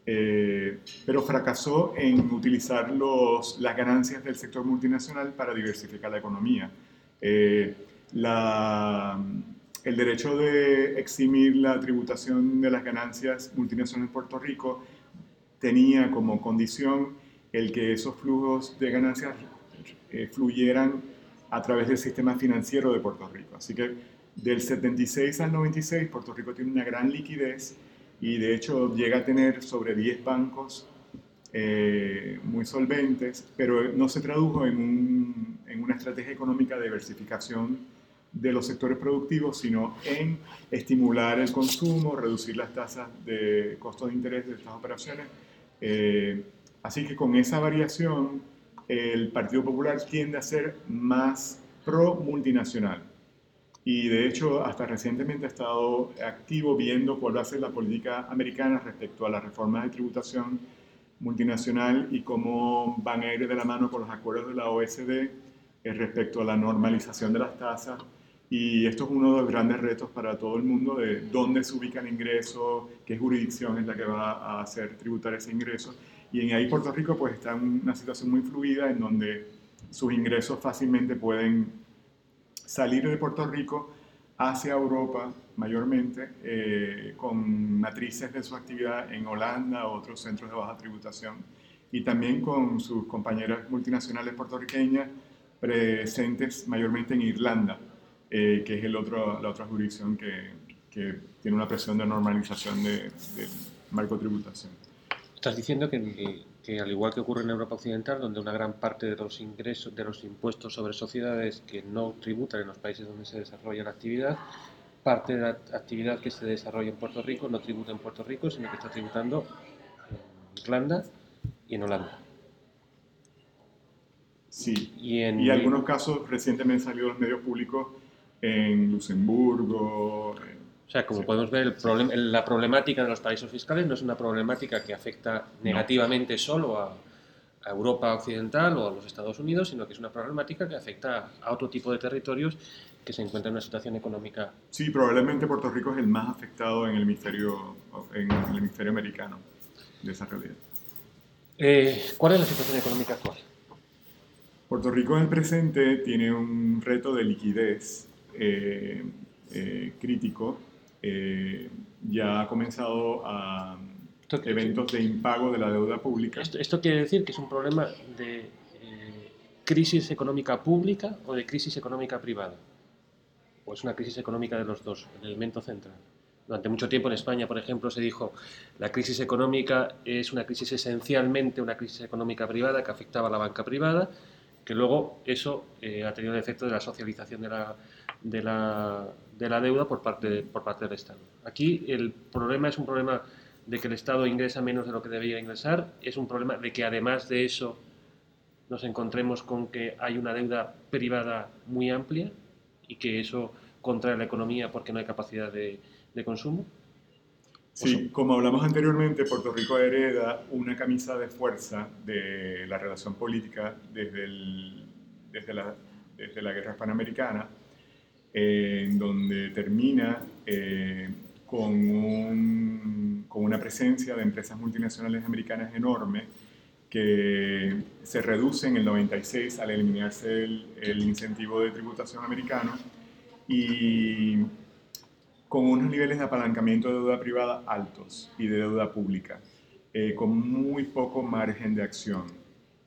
eh, pero fracasó en utilizar los, las ganancias del sector multinacional para diversificar la economía. Eh, la, el derecho de eximir la tributación de las ganancias multinacionales en Puerto Rico tenía como condición el que esos flujos de ganancias eh, fluyeran a través del sistema financiero de Puerto Rico. Así que del 76 al 96 Puerto Rico tiene una gran liquidez y de hecho llega a tener sobre 10 bancos eh, muy solventes, pero no se tradujo en, una estrategia económica de diversificación de los sectores productivos, sino en estimular el consumo, reducir las tasas de costo de interés de estas operaciones. Eh, así que con esa variación, el Partido Popular tiende a ser más pro multinacional. Y de hecho, hasta recientemente ha estado activo viendo cuál va a ser la política americana respecto a las reformas de tributación multinacional y cómo van a ir de la mano con los acuerdos de la OSD eh, respecto a la normalización de las tasas. Y esto es uno de los grandes retos para todo el mundo de dónde se ubica el ingreso, qué jurisdicción es la que va a hacer tributar ese ingreso. Y en ahí Puerto Rico pues está en una situación muy fluida en donde sus ingresos fácilmente pueden salir de Puerto Rico hacia Europa mayormente, eh, con matrices de su actividad en Holanda o otros centros de baja tributación, y también con sus compañeras multinacionales puertorriqueñas presentes mayormente en Irlanda, eh, que es el otro, la otra jurisdicción que, que tiene una presión de normalización de, de marco tributación. Estás diciendo que, que, al igual que ocurre en Europa Occidental, donde una gran parte de los ingresos, de los impuestos sobre sociedades que no tributan en los países donde se desarrolla la actividad, parte de la actividad que se desarrolla en Puerto Rico no tributa en Puerto Rico, sino que está tributando en Irlanda y en Holanda. Sí, y en algunos casos recientemente han salido los medios públicos en Luxemburgo. O sea, como podemos ver, el problema, la problemática de los paraísos fiscales no es una problemática que afecta negativamente solo a, a Europa Occidental o a los Estados Unidos, sino que es una problemática que afecta a otro tipo de territorios que se encuentran en una situación económica. Sí, probablemente Puerto Rico es el más afectado en el hemisferio, en el hemisferio americano de esa realidad. Eh, ¿Cuál es la situación económica actual? Puerto Rico en el presente tiene un reto de liquidez eh, eh, crítico. Ya ha comenzado a eventos de impago de la deuda pública. Esto, quiere decir que es un problema de eh, crisis económica pública o de crisis económica privada. O es una crisis económica de los dos, el elemento central. Durante mucho tiempo en España, por ejemplo, se dijo la crisis económica es una crisis esencialmente una crisis económica privada que afectaba a la banca privada, que luego eso eh, ha tenido el efecto de la socialización de la, de la, de la deuda por parte, por parte del Estado. Aquí el problema es un problema de que el Estado ingresa menos de lo que debería ingresar, es un problema de que además de eso nos encontremos con que hay una deuda privada muy amplia y que eso contrae la economía porque no hay capacidad de, consumo. Sí, como hablamos anteriormente, Puerto Rico hereda una camisa de fuerza de la relación política desde, el, desde, la, desde la guerra hispanoamericana, en donde termina eh, con, un, con una presencia de empresas multinacionales americanas enorme que se reduce en el 96 al eliminarse el, incentivo de tributación americano y con unos niveles de apalancamiento de deuda privada altos y de deuda pública, eh, con muy poco margen de acción.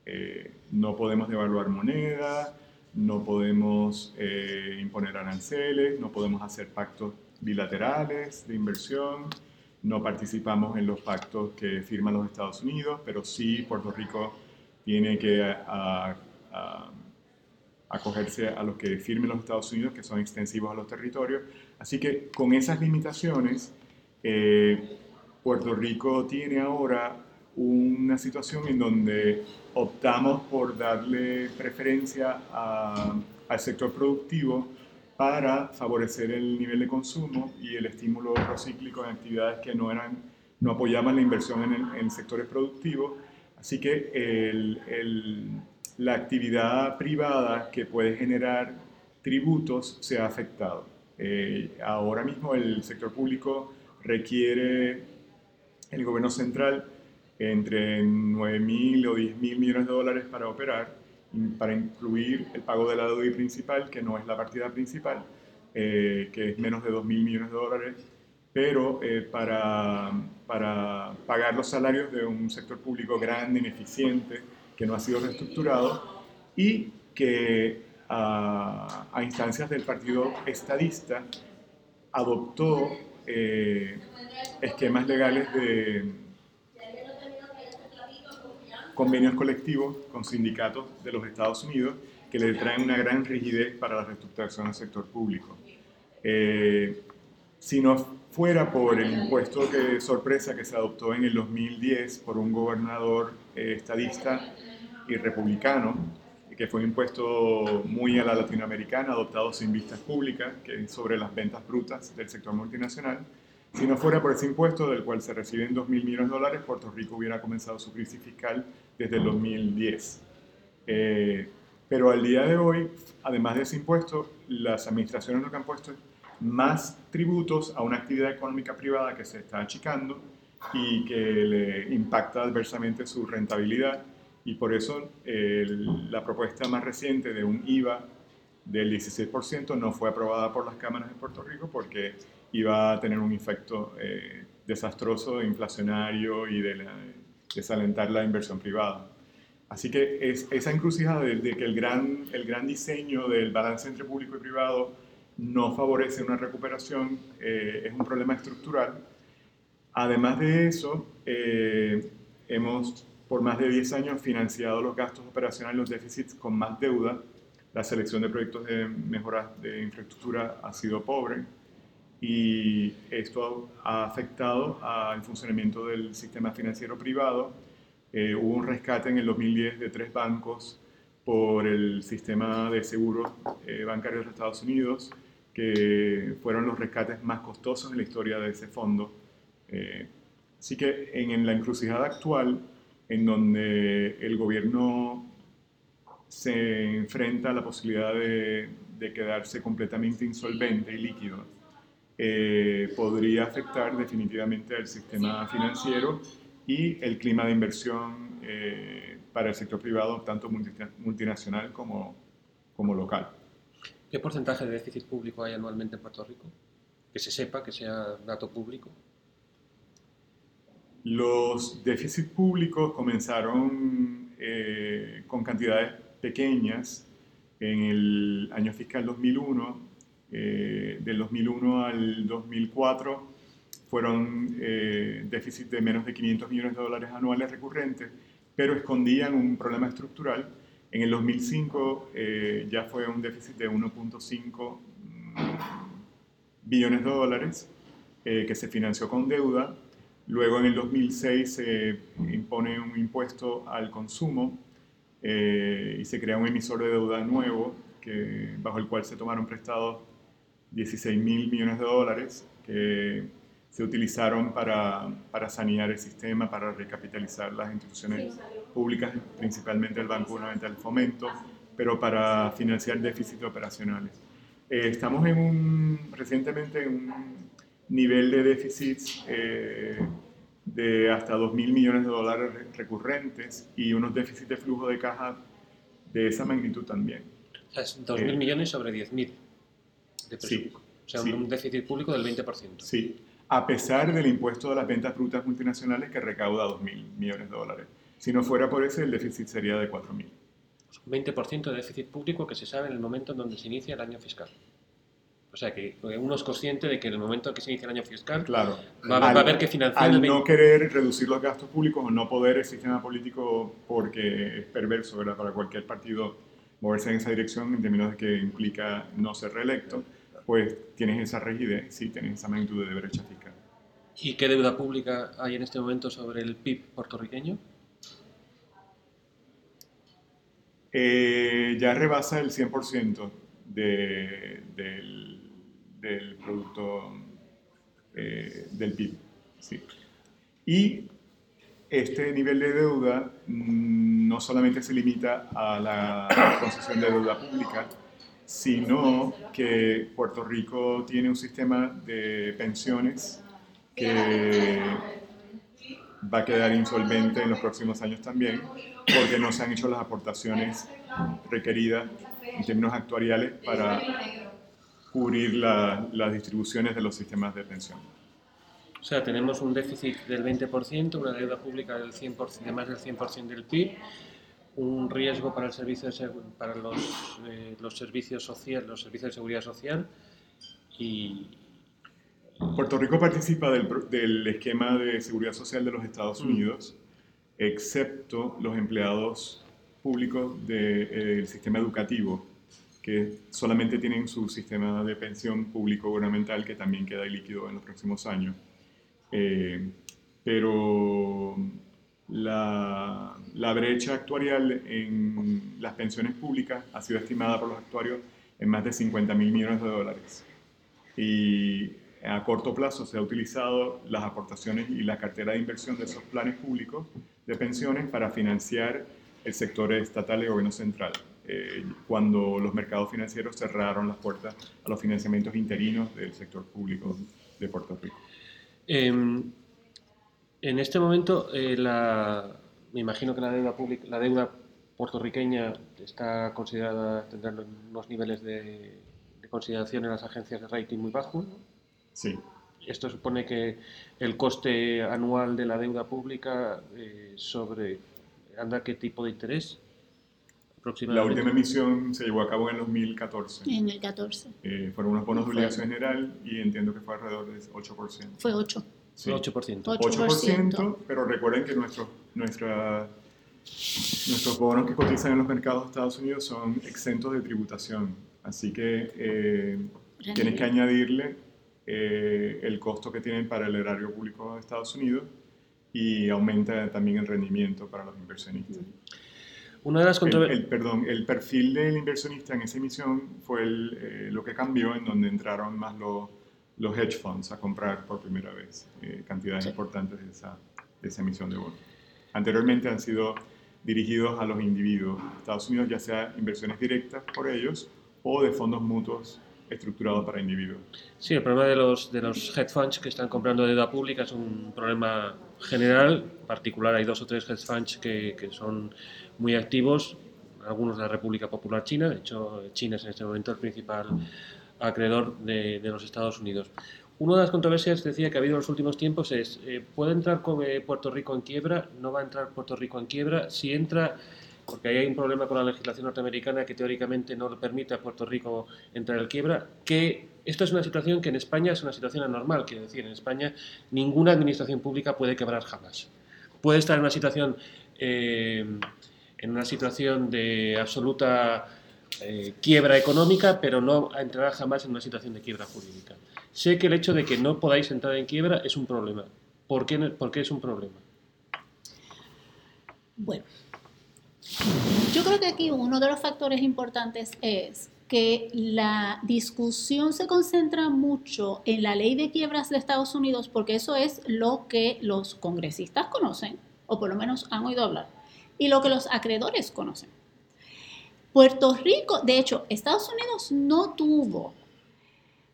Eh, no podemos devaluar moneda, no podemos eh, imponer aranceles, no podemos hacer pactos bilaterales de inversión, no participamos en los pactos que firman los Estados Unidos, pero sí Puerto Rico tiene que acogerse a los que firmen los Estados Unidos, que son extensivos a los territorios. Así que con esas limitaciones, eh, Puerto Rico tiene ahora una situación en donde optamos por darle preferencia al sector productivo para favorecer el nivel de consumo y el estímulo procíclico en actividades que no, eran, no apoyaban la inversión en, sectores productivos. Así que la actividad privada que puede generar tributos se ha afectado. Eh, ahora mismo el sector público requiere el gobierno central entre 9 mil o 10 mil millones de dólares para operar para incluir el pago de la deuda principal, que no es la partida principal, que es menos de 2 mil millones de dólares, pero para, para pagar los salarios de un sector público grande, ineficiente, que no ha sido reestructurado y que a, a instancias del Partido Estadista adoptó eh, esquemas legales de convenios colectivos con sindicatos de los Estados Unidos que le traen una gran rigidez para la reestructuración del sector público. Eh, si no fuera por el impuesto de sorpresa que se adoptó en el 2010 por un gobernador eh, estadista y republicano, que fue un impuesto muy a la latinoamericana, adoptado sin vistas públicas, que es sobre las ventas brutas del sector multinacional. Si no fuera por ese impuesto, del cual se reciben 2 mil millones de dólares, Puerto Rico hubiera comenzado su crisis fiscal desde el 2010. Eh, pero al día de hoy, además de ese impuesto, las administraciones lo que han puesto es más tributos a una actividad económica privada que se está achicando y que le impacta adversamente su rentabilidad y por eso la propuesta más reciente de un IVA del 16% no fue aprobada por las cámaras de Puerto Rico porque iba a tener un efecto eh, desastroso, inflacionario y de, desalentar la inversión privada. Así que es, esa encrucijada de, que el gran, el gran diseño del balance entre público y privado no favorece una recuperación eh, es un problema estructural. Además de eso, eh, hemos por más de 10 años financiado los gastos operacionales, los déficits con más deuda. La selección de proyectos de mejora de infraestructura ha sido pobre y esto ha afectado al funcionamiento del sistema financiero privado. Eh, hubo un rescate en el 2010 de tres bancos por el sistema de seguros eh, bancarios de Estados Unidos, que fueron los rescates más costosos en la historia de ese fondo. Eh, así que en, en la encrucijada actual, en donde el gobierno se enfrenta a la posibilidad de, quedarse completamente insolvente y líquido, eh, podría afectar definitivamente al sistema financiero y el clima de inversión eh, para el sector privado, tanto multinacional como, como local. ¿Qué porcentaje de déficit público hay anualmente en Puerto Rico? Que se sepa, que sea dato público. Los déficits públicos comenzaron eh, con cantidades pequeñas en el año fiscal 2001. Eh, del 2001 al 2004 fueron eh, de menos de 500 millones de dólares anuales recurrentes, pero escondían un problema estructural. En el 2005 eh, ya fue un déficit de 1.5 billones de dólares que se financió con deuda Luego en el 2006 se impone un impuesto al consumo eh, y se crea un emisor de deuda nuevo que, bajo el cual se tomaron prestados 16 mil millones de dólares que se utilizaron para, para, sanear el sistema, para recapitalizar las instituciones públicas, principalmente el Banco Gubernamental del Fomento, pero para financiar déficits operacionales. Eh, estamos en un, recientemente en un nivel de déficits eh, de hasta 2 mil millones de dólares recurrentes y unos déficits de flujo de caja de esa magnitud también. O sea, 2 mil eh, millones sobre 10 mil de Sí, o sea, un déficit público del 20%. Sí, a pesar del impuesto de las ventas brutas multinacionales que recauda 2 mil millones de dólares. Si no fuera por ese, el déficit sería de 4 mil. 20% de déficit público que se sabe en el momento en donde se inicia el año fiscal. O sea que uno es consciente de que en el momento en que se inicia el año fiscal claro. va, a haber que financiar. Al no querer reducir los gastos públicos o no poder el sistema político porque es perverso ¿verdad? para cualquier partido moverse en esa dirección en términos de que implica no ser reelecto, pues tienes esa rigidez, sí, tienes esa magnitud de brecha fiscal. ¿Y qué deuda pública hay en este momento sobre el PIB puertorriqueño? Eh, ya rebasa el 100% de, del del Producto eh, del PIB. Sí. Y este nivel de deuda mm, no solamente se limita a la concesión de deuda pública, sino que Puerto Rico tiene un sistema de pensiones que va a quedar insolvente en los próximos años también, porque no se han hecho las aportaciones requeridas en términos actuariales para cubrir la- las distribuciones de los sistemas de pensión. O sea, tenemos un déficit del 20%, una deuda pública del 100%, de más del 100% del PIB, un riesgo para el servicio de para los, eh, los servicios sociales, los servicios de seguridad social y Puerto Rico participa del, del esquema de seguridad social de los Estados Mm. Unidos, excepto los empleados públicos del sistema educativo, que solamente tienen su sistema de pensión público gubernamental que también queda líquido en los próximos años. Eh, pero la, la brecha actuarial en las pensiones públicas ha sido estimada por los actuarios en más de 50 mil millones de dólares. Y a corto plazo se ha utilizado las aportaciones y la cartera de inversión de esos planes públicos de pensiones para financiar el sector estatal y gobierno central. eh, cuando los mercados financieros cerraron las puertas a los financiamientos interinos del sector público de Puerto Rico. Em, en este momento, eh, la, me imagino que la deuda pública, la deuda puertorriqueña está considerada, tendrá unos niveles de, de consideración en las agencias de rating muy bajos. ¿no? Sí, Esto supone que el coste anual de la deuda pública eh, sobre anda qué tipo de interés la última emisión se llevó a cabo en el 2014. En el 14. Eh, fueron unos bonos de obligación general y entiendo que fue alrededor del 8%. Fue 8. Sí. 8%. 8%, pero recuerden que nuestros, nuestra, nuestros bonos que cotizan en los mercados de Estados Unidos son exentos de tributación. Así que eh, tienes que añadirle eh, el costo que tienen para el erario público de Estados Unidos y aumenta también el rendimiento para los inversionistas. Una de las El, el- perdón, el perfil del inversionista en esa emisión fue el, eh, lo que cambió en donde entraron más los, los hedge funds a comprar por primera vez eh, cantidades Sí. importantes de esa, de esa emisión de bonos. Anteriormente han sido dirigidos a los individuos de Estados Unidos, ya sea inversiones directas por ellos o de fondos mutuos estructurados para individuos. Sí, el problema de los, de los hedge funds que están comprando deuda pública es un problema general. En particular, hay dos o tres hedge funds que, que son muy activos, algunos de la República Popular China. De hecho, China es en este momento el principal acreedor de, los Estados Unidos. Una de las controversias decía que ha habido en los últimos tiempos es, eh, ¿puede entrar con, eh, Puerto Rico en quiebra? ¿No va a entrar Puerto Rico en quiebra? Si entra, porque ahí hay un problema con la legislación norteamericana que teóricamente no permite a Puerto Rico entrar en quiebra, que esto es una situación que en España es una situación anormal, quiero decir, en España ninguna administración pública puede quebrar jamás. Puede estar en una situación, eh, en una situación de absoluta eh, quiebra económica, pero no entrará jamás en una situación de quiebra jurídica. Sé que el hecho de que no podáis entrar en quiebra es un problema. ¿Por qué, no- por qué es un problema? Bueno, yo creo que aquí uno de los factores importantes es que la discusión se concentra mucho en la ley de quiebras de Estados Unidos porque eso es lo que los congresistas conocen, o por lo menos han oído hablar, y lo que los acreedores conocen. Puerto Rico, de hecho, Estados Unidos no tuvo,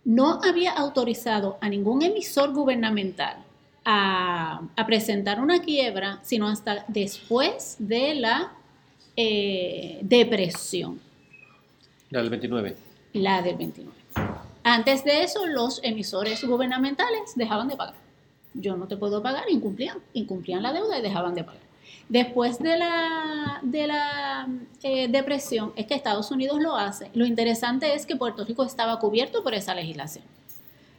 no había autorizado a ningún emisor gubernamental a, a presentar una quiebra, sino hasta después de la eh, depresión, La del 29. la del 29. Antes de eso, los emisores gubernamentales dejaban de pagar. Yo no te puedo pagar, incumplían, incumplían la deuda y dejaban de pagar. Después de la, eh, depresión, es que Estados Unidos lo hace. Lo interesante es que Puerto Rico estaba cubierto por esa legislación.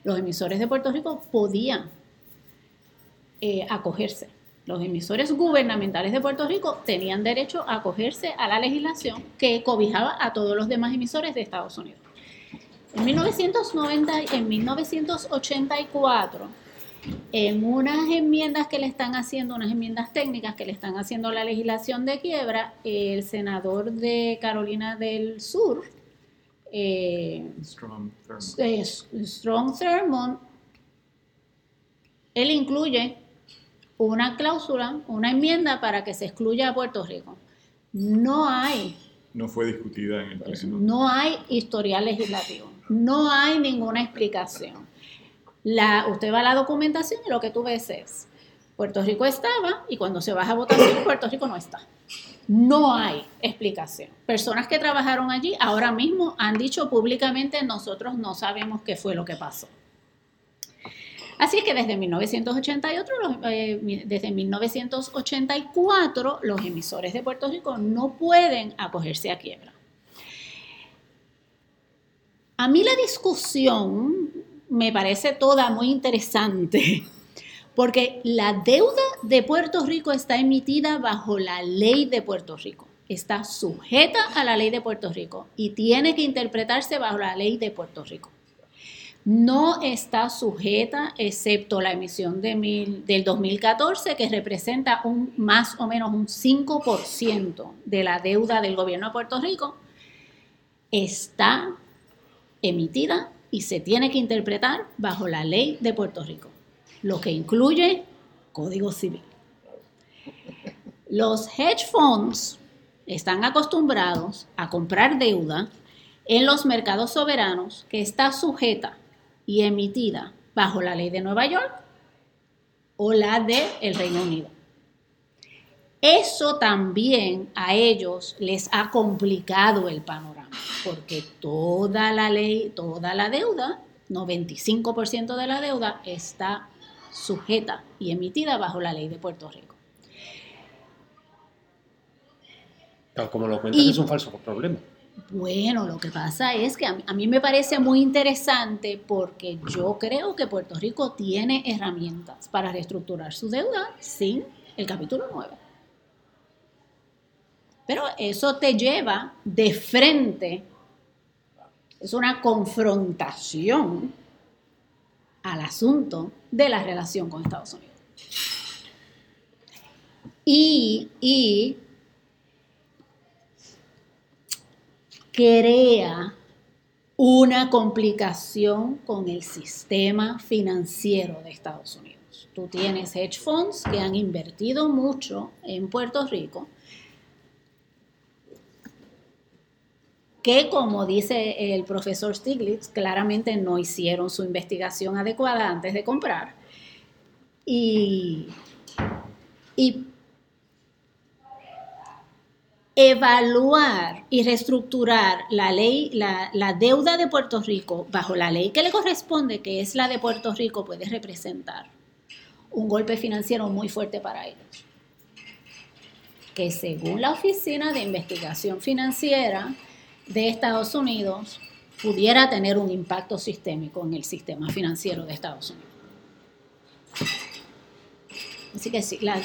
Los emisores de Puerto Rico podían eh, acogerse. Los emisores gubernamentales de Puerto Rico tenían derecho a acogerse a la legislación que cobijaba a todos los demás emisores de Estados Unidos. En 1990, en 1984, en unas enmiendas que le están haciendo, unas enmiendas técnicas que le están haciendo a la legislación de quiebra, el senador de Carolina del Sur, eh, Strong Thurmond, él incluye una cláusula, una enmienda para que se excluya a Puerto Rico. No hay, No fue discutida en el Pleno. no hay historial legislativo, no hay ninguna explicación. La, usted va a la documentación y lo que tú ves es, Puerto Rico estaba y cuando se baja a votación, Puerto Rico no está. No hay explicación. Personas que trabajaron allí ahora mismo han dicho públicamente nosotros no sabemos qué fue lo que pasó. Así que desde 1988, eh, desde 1984, los emisores de Puerto Rico no pueden acogerse a quiebra. A mí la discusión me parece toda muy interesante, porque la deuda de Puerto Rico está emitida bajo la ley de Puerto Rico, está sujeta a la ley de Puerto Rico y tiene que interpretarse bajo la ley de Puerto Rico. No está sujeta, excepto la emisión de del 2014, que representa un, más o menos un 5% de la deuda del gobierno de Puerto Rico, está emitida y se tiene que interpretar bajo la ley de Puerto Rico, lo que incluye Código Civil. Los hedge funds están acostumbrados a comprar deuda en los mercados soberanos que está sujeta y emitida bajo la ley de Nueva York o la de el Reino Unido. Eso también a ellos les ha complicado el panorama, porque toda la ley, toda la deuda, 95% de la deuda está sujeta y emitida bajo la ley de Puerto Rico. como lo cuentas, es un falso problema. Bueno, lo que pasa es que a mí, a mí, me parece muy interesante porque yo creo que Puerto Rico tiene herramientas para reestructurar su deuda sin el capítulo 9. Pero eso te lleva de frente, es una confrontación al asunto de la relación con Estados Unidos. Y, y crea una complicación con el sistema financiero de Estados Unidos. Tú tienes hedge funds que han invertido mucho en Puerto Rico que como dice el profesor Stiglitz, claramente no hicieron su investigación adecuada antes de comprar. Y, evaluar y reestructurar la ley, la, deuda de Puerto Rico bajo la ley que le corresponde, que es la de Puerto Rico, puede representar un golpe financiero muy fuerte para ellos. Que según la Oficina de Investigación Financiera, de Estados Unidos pudiera tener un impacto sistémico en el sistema financiero de Estados Unidos. Así que sí, la,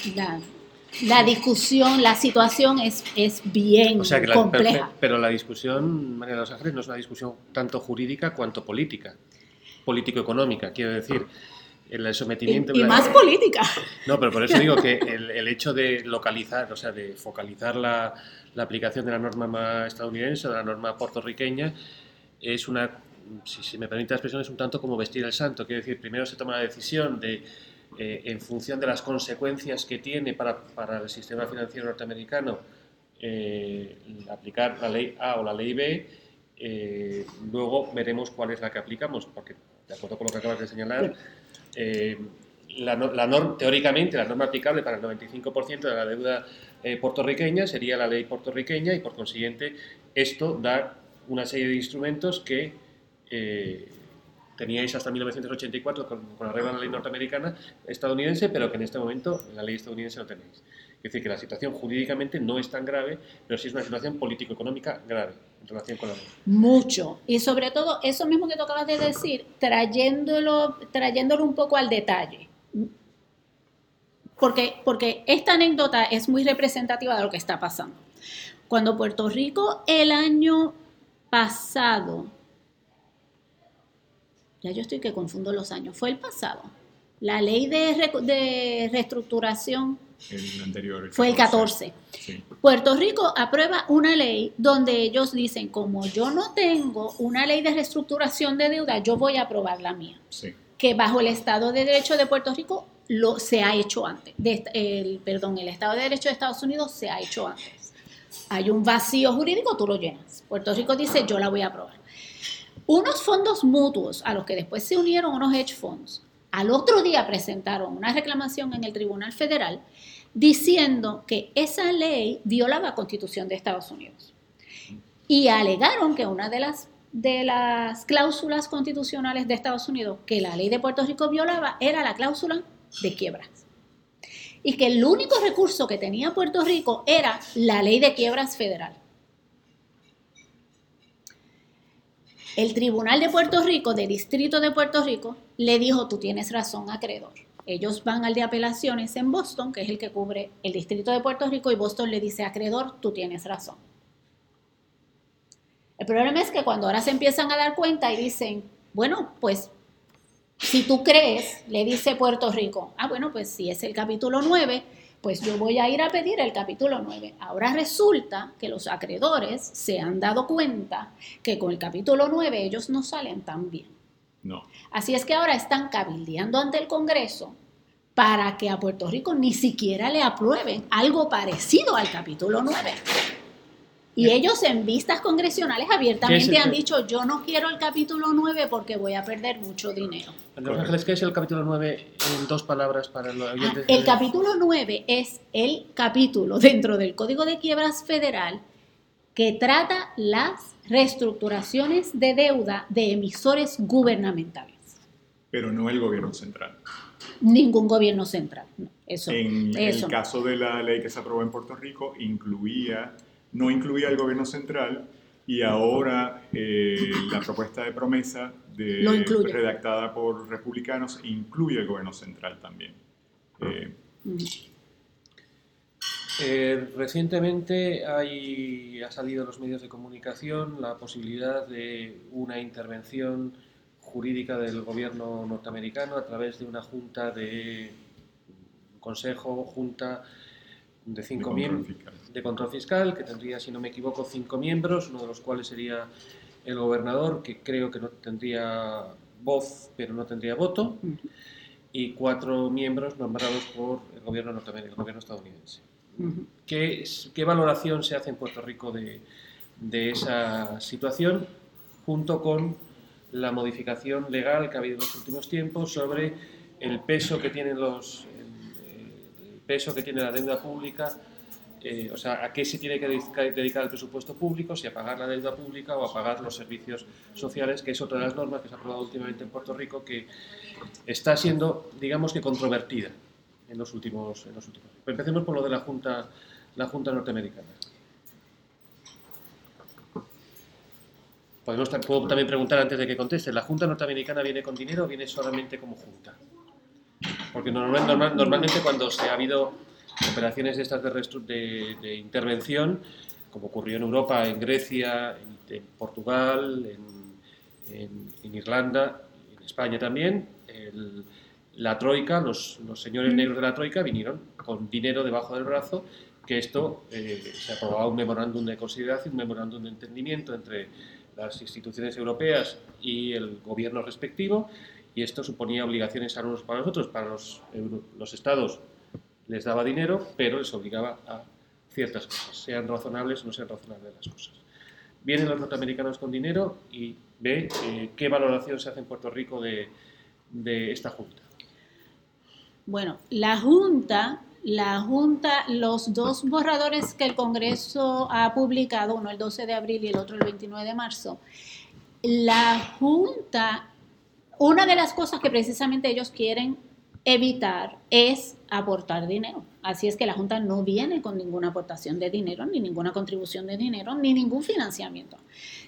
la, discusión, la situación es, es bien compleja. Pero, la discusión, María de los Ángeles, no es una discusión tanto jurídica cuanto política, político-económica, quiero decir. El sometimiento... Y, más política. No, pero por eso digo que el, el hecho de localizar, o sea, de focalizar la, la aplicación de la norma estadounidense, de la norma puertorriqueña, es una, si, me permite la expresión, es un tanto como vestir el santo. Quiero decir, primero se toma la decisión de, eh, en función de las consecuencias que tiene para, para el sistema financiero norteamericano, eh, aplicar la ley A o la ley B, eh, luego veremos cuál es la que aplicamos, porque de acuerdo con lo que acabas de señalar, la, norma, teóricamente la norma aplicable para el 95% de la deuda eh, puertorriqueña sería la ley puertorriqueña y por consiguiente esto da una serie de instrumentos que eh, teníais hasta 1984 con, con la regla de la ley norteamericana estadounidense, pero que en este momento en la ley estadounidense no tenéis. Es decir, que la situación jurídicamente no es tan grave, pero sí es una situación político-económica grave en relación con la ley. Mucho. Y sobre todo, eso mismo que tú acabas de decir, trayéndolo, trayéndolo un poco al detalle porque, porque esta anécdota es muy representativa de lo que está pasando. Cuando Puerto Rico el año pasado, ya yo estoy que confundo los años, fue el pasado, la ley de, reestructuración el anterior, fue el 14. Puerto Rico aprueba una ley donde ellos dicen, como yo no tengo una ley de reestructuración de deuda, yo voy a aprobar la mía. Que bajo el Estado de Derecho de Puerto Rico lo, se ha hecho antes. el, perdón, el Estado de Derecho de Estados Unidos se ha hecho antes. Hay un vacío jurídico, tú lo llenas. Puerto Rico dice, yo la voy a aprobar. Unos fondos mutuos a los que después se unieron unos hedge funds, al otro día presentaron una reclamación en el Tribunal Federal diciendo que esa ley violaba la Constitución de Estados Unidos. Y alegaron que una de las, de las cláusulas constitucionales de Estados Unidos que la ley de Puerto Rico violaba era la cláusula de quiebras. Y que el único recurso que tenía Puerto Rico era la ley de quiebras federal. El Tribunal de Puerto Rico, de Distrito de Puerto Rico, le dijo, tú tienes razón, acreedor. Ellos van al de apelaciones en Boston, que es el que cubre el Distrito de Puerto Rico, y Boston le dice, acreedor, tú tienes razón. El problema es que cuando ahora se empiezan a dar cuenta y dicen, bueno, pues si tú crees, le dice Puerto Rico, ah, bueno, pues si es el capítulo 9, pues yo voy a ir a pedir el capítulo 9. Ahora resulta que los acreedores se han dado cuenta que con el capítulo 9 ellos no salen tan bien. No. Así es que ahora están cabildeando ante el Congreso para que a Puerto Rico ni siquiera le aprueben algo parecido al capítulo 9. Y ellos en vistas congresionales abiertamente han dicho, yo no quiero el capítulo 9 porque voy a perder mucho dinero. Los Ángeles, ¿qué es el capítulo 9 en dos palabras para los ah, El capítulo 9 es el capítulo dentro del Código de Quiebras Federal que trata las reestructuraciones de deuda de emisores gubernamentales. Pero no el gobierno central. Ningún gobierno central. eso, en el caso de la ley que se aprobó en Puerto Rico, incluía no incluía el gobierno central y ahora eh, la propuesta de promesa de, redactada por republicanos incluye el gobierno central también. Eh, eh, recientemente hay, ha salido en los medios de comunicación la posibilidad de una intervención jurídica del gobierno norteamericano a través de una junta de consejo, junta de cinco miembros de control fiscal, que tendría, si no me equivoco, cinco miembros, uno de los cuales sería el gobernador, que creo que no tendría voz, pero no tendría voto, y cuatro miembros nombrados por el gobierno norteamericano, el gobierno estadounidense. ¿Qué, ¿Qué, valoración se hace en Puerto Rico de, esa situación, junto con la modificación legal que ha habido en los últimos tiempos sobre el peso que tienen los peso que tiene la deuda pública, eh, o sea, a qué se tiene que dedicar el presupuesto público, si a pagar la deuda pública o a pagar los servicios sociales, que es otra de las normas que se ha aprobado últimamente en Puerto Rico, que está siendo, digamos que, controvertida en los últimos, en los últimos. empecemos por lo de la Junta, la Junta Norteamericana. Podemos, puedo también preguntar antes de que conteste, ¿la Junta Norteamericana viene con dinero o viene solamente como Junta? Porque normalmente cuando se ha habido operaciones de estas de, de, intervención, como ocurrió en Europa, en Grecia, en, Portugal, en, Irlanda, en España también, la Troika, los, señores negros de la Troika vinieron con dinero debajo del brazo, que esto eh, se aprobaba un memorándum de consideración, un memorándum de entendimiento entre las instituciones europeas y el gobierno respectivo, y esto suponía obligaciones a unos para los otros. Para los, estados les daba dinero, pero les obligaba a ciertas cosas, sean razonables o no sean razonables las cosas. Vienen los norteamericanos con dinero y ve eh, qué valoración se hace en Puerto Rico de esta Junta. Bueno, la Junta, la Junta, los dos borradores que el Congreso ha publicado, uno el 12 de abril y el otro el 29 de marzo, la Junta una de las cosas que precisamente ellos quieren evitar es aportar dinero. Así es que la Junta no viene con ninguna aportación de dinero, ni ninguna contribución de dinero, ni ningún financiamiento.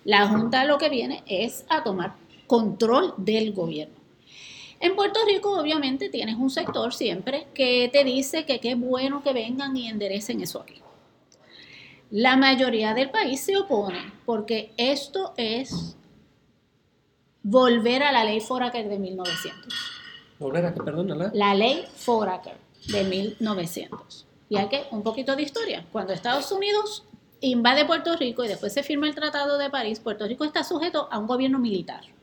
La Junta lo que viene es a tomar control del gobierno. En Puerto Rico obviamente tienes un sector siempre que te dice que qué bueno que vengan y enderecen eso aquí. La mayoría del país se opone porque esto es volver a la ley Foraker de 1900. ¿Volver a qué, perdón? La ley Foraker de 1900. Y hay que, un poquito de historia. Cuando Estados Unidos invade Puerto Rico y después se firma el Tratado de París, Puerto Rico está sujeto a un gobierno militar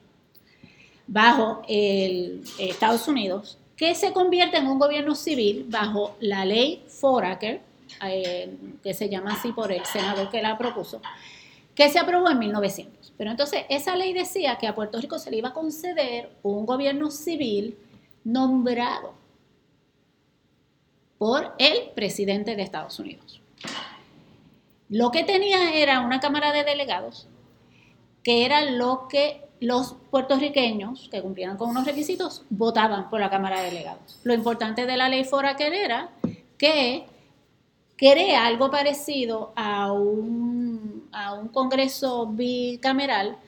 bajo el Estados Unidos, que se convierte en un gobierno civil bajo la ley Foraker, eh, que se llama así por el senador que la propuso, que se aprobó en 1900. Pero entonces esa ley decía que a Puerto Rico se le iba a conceder un gobierno civil nombrado por el presidente de Estados Unidos. Lo que tenía era una Cámara de Delegados, que era lo que los puertorriqueños que cumplieran con unos requisitos votaban por la Cámara de Delegados. Lo importante de la ley Foraker era que crea algo parecido a un, a un Congreso bicameral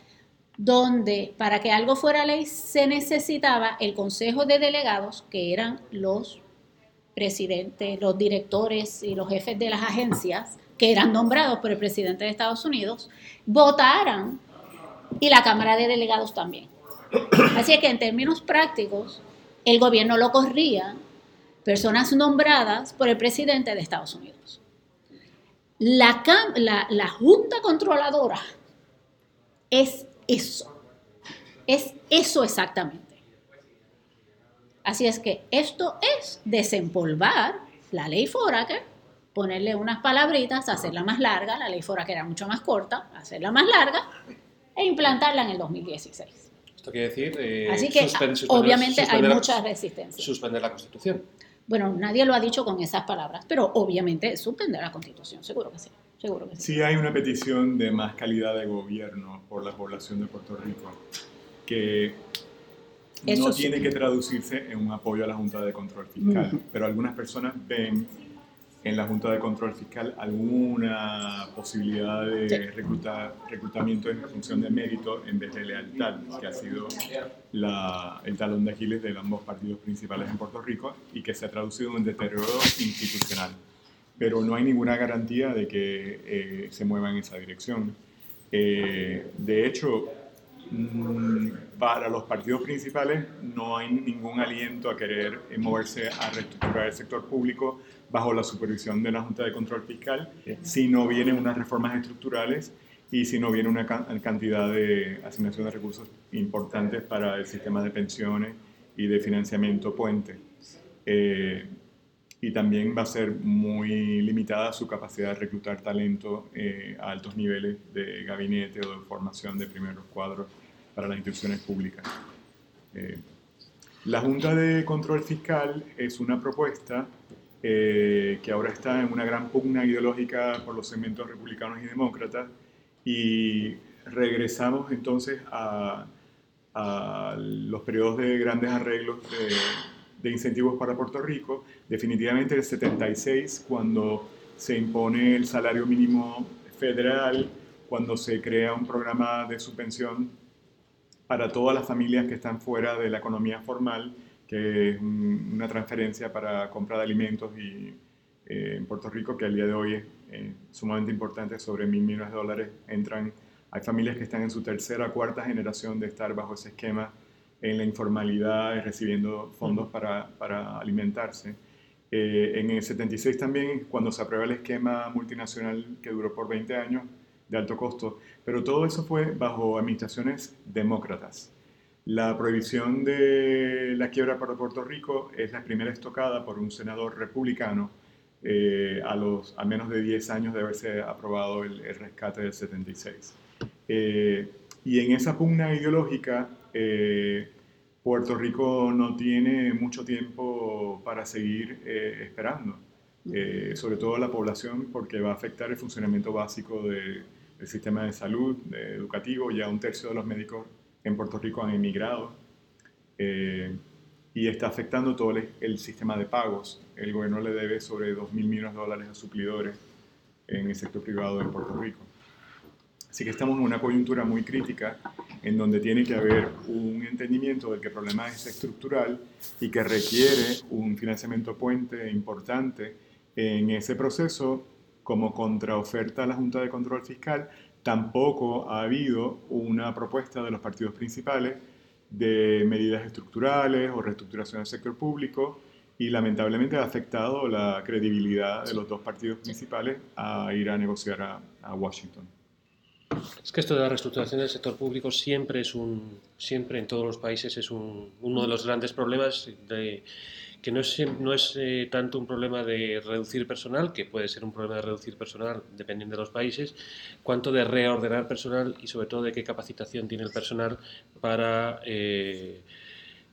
donde para que algo fuera ley se necesitaba el Consejo de Delegados, que eran los presidentes, los directores y los jefes de las agencias, que eran nombrados por el presidente de Estados Unidos, votaran y la Cámara de Delegados también. Así que en términos prácticos, el gobierno lo corría personas nombradas por el presidente de Estados Unidos. La, la, Junta Controladora es eso, es eso exactamente. Así es que esto es desempolvar la ley Foraker, ponerle unas palabritas, hacerla más larga, la ley Foraker era mucho más corta, hacerla más larga e implantarla en el 2016. Esto quiere decir, eh, Así que obviamente hay mucha resistencia. Suspender la Constitución. Bueno, nadie lo ha dicho con esas palabras, pero obviamente suspender la Constitución, seguro que sí. Seguro que sí. sí hay una petición de más calidad de gobierno por la población de Puerto Rico que no tiene que traducirse en un apoyo a la Junta de Control Fiscal, pero algunas personas ven en la Junta de Control Fiscal alguna posibilidad de reclutamiento en función de mérito en vez de lealtad, que ha sido el talón de Aquiles de ambos partidos principales en Puerto Rico y que se ha traducido en un deterioro institucional. Pero no hay ninguna garantía de que eh, se mueva en esa dirección. Eh, de hecho, mm, para los partidos principales no hay ningún aliento a querer moverse a reestructurar el sector público bajo la supervisión de la Junta de Control Fiscal, si no vienen unas reformas estructurales y si no viene una cantidad de asignación de recursos importantes para el sistema de pensiones y de financiamiento puente. Eh, y también va a ser muy limitada su capacidad de reclutar talento eh, a altos niveles de gabinete o de formación de primeros cuadros para las instituciones públicas. Eh, la Junta de Control Fiscal es una propuesta eh, que ahora está en una gran pugna ideológica por los segmentos republicanos y demócratas, y regresamos entonces a, los periodos de grandes arreglos de, incentivos para Puerto Rico, definitivamente el 76, cuando se impone el salario mínimo federal, cuando se crea un programa de subvención para todas las familias que están fuera de la economía formal, que es una transferencia para compra de alimentos y, eh, en Puerto Rico, que al día de hoy es eh, sumamente importante, sobre mil millones de dólares entran. Hay familias que están en su tercera cuarta generación de estar bajo ese esquema en la informalidad recibiendo fondos para, para alimentarse. Eh, en el 76 también, cuando se aprueba el esquema multinacional que duró por 20 años de alto costo, pero todo eso fue bajo administraciones demócratas. La prohibición de la quiebra para Puerto Rico es la primera estocada por un senador republicano eh, a, los, a menos de 10 años de haberse aprobado el, rescate del 76. Eh, y en esa pugna ideológica, eh, Puerto Rico no tiene mucho tiempo para seguir esperando, sobre todo la población, porque va a afectar el funcionamiento básico del sistema de salud, educativo, ya un tercio de los médicos en Puerto Rico han emigrado eh, y está afectando todo el, sistema de pagos. El gobierno le debe sobre 2 mil millones de dólares a suplidores en el sector privado de Puerto Rico. Así que estamos en una coyuntura muy crítica en donde tiene que haber un entendimiento de que el problema es estructural y que requiere un financiamiento puente importante en ese proceso como contraoferta a la Junta de Control Fiscal Tampoco ha habido una propuesta de los partidos principales de medidas estructurales o reestructuración del sector público y lamentablemente ha afectado la credibilidad de los dos partidos principales a ir a negociar a, Washington. Es que esto de la reestructuración del sector público siempre es un, siempre en todos los países es uno de los grandes problemas de, que no es, no es eh, tanto un problema de reducir personal, que puede ser un problema de reducir personal dependiendo de los países, cuanto de reordenar personal y sobre todo de qué capacitación tiene el personal para, eh,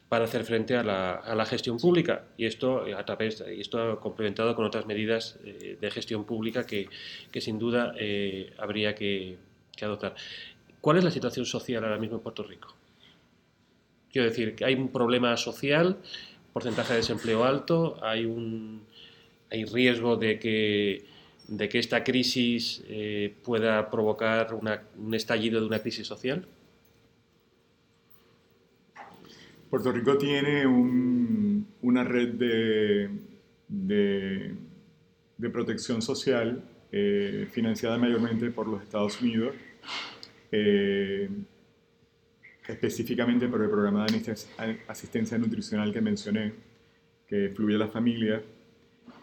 para hacer frente a la, a la, gestión pública y esto a través y esto complementado con otras medidas eh, de gestión pública que, que sin duda eh, habría que, que, adoptar. ¿Cuál es la situación social ahora mismo en Puerto Rico? Quiero decir que hay un problema social, porcentaje de desempleo alto, hay un hay riesgo de que de que esta crisis eh, pueda provocar un estallido de una crisis social. Puerto Rico tiene un, una red de, de, de protección social eh, financiada mayormente por los Estados Unidos, eh, específicamente por el programa de asistencia nutricional que mencioné, que fluye a la familia,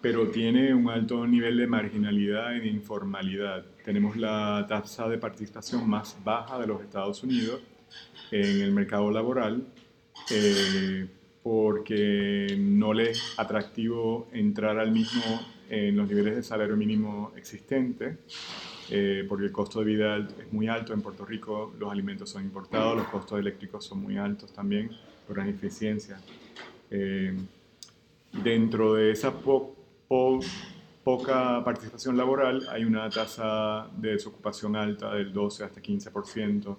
pero tiene un alto nivel de marginalidad y de informalidad. Tenemos la tasa de participación más baja de los Estados Unidos en el mercado laboral eh, porque no le es atractivo entrar al mismo en los niveles de salario mínimo existente, eh, porque el costo de vida es muy alto en Puerto Rico, los alimentos son importados, los costos eléctricos son muy altos también por las ineficiencias. Eh, dentro de esa po poca participación laboral hay una tasa de desocupación alta del 12 hasta 15%.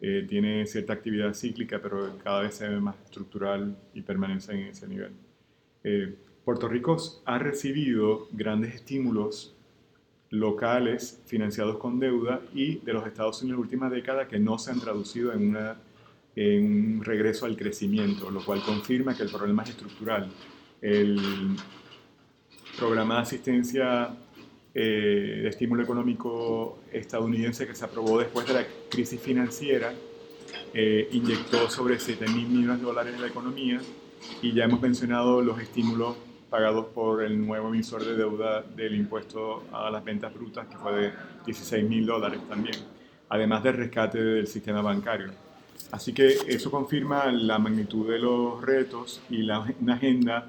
Eh, tiene cierta actividad cíclica, pero cada vez se ve más estructural y permanece en ese nivel. Eh, Puerto Rico ha recibido grandes estímulos locales financiados con deuda y de los Estados Unidos en la última década que no se han traducido en, una, en un regreso al crecimiento, lo cual confirma que el problema es estructural. El programa de asistencia eh, de estímulo económico estadounidense que se aprobó después de la crisis financiera, eh, inyectó sobre 7 mil millones de dólares en la economía y ya hemos mencionado los estímulos pagados por el nuevo emisor de deuda del impuesto a las ventas brutas, que fue de 16 mil dólares también, además del rescate del sistema bancario. Así que eso confirma la magnitud de los retos y la, una agenda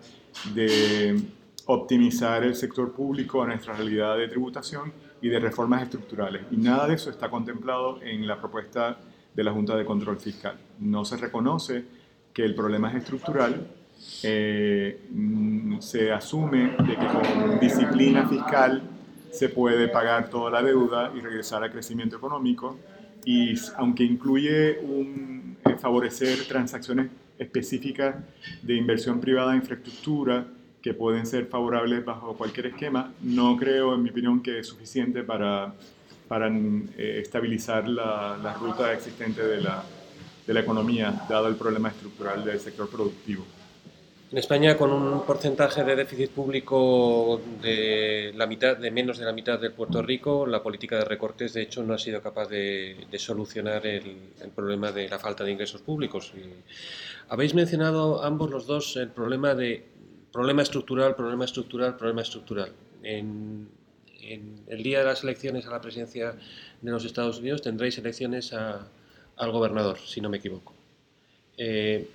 de optimizar el sector público a nuestra realidad de tributación y de reformas estructurales. Y nada de eso está contemplado en la propuesta de la Junta de Control Fiscal. No se reconoce que el problema es estructural, eh, mm, se asume de que con disciplina fiscal se puede pagar toda la deuda y regresar al crecimiento económico, y aunque incluye un, eh, favorecer transacciones específicas de inversión privada en infraestructura, que pueden ser favorables bajo cualquier esquema, no creo, en mi opinión, que es suficiente para, para eh, estabilizar la, la, ruta existente de la, de la economía, dado el problema estructural del sector productivo. En España, con un porcentaje de déficit público de, la mitad, de menos de la mitad de Puerto Rico, la política de recortes, de hecho, no ha sido capaz de, solucionar el, problema de la falta de ingresos públicos. Habéis mencionado ambos los dos el problema de Problema estructural, problema estructural, problema estructural. En, el día de las elecciones a la presidencia de los Estados Unidos tendréis elecciones al gobernador, si no me equivoco. Eh,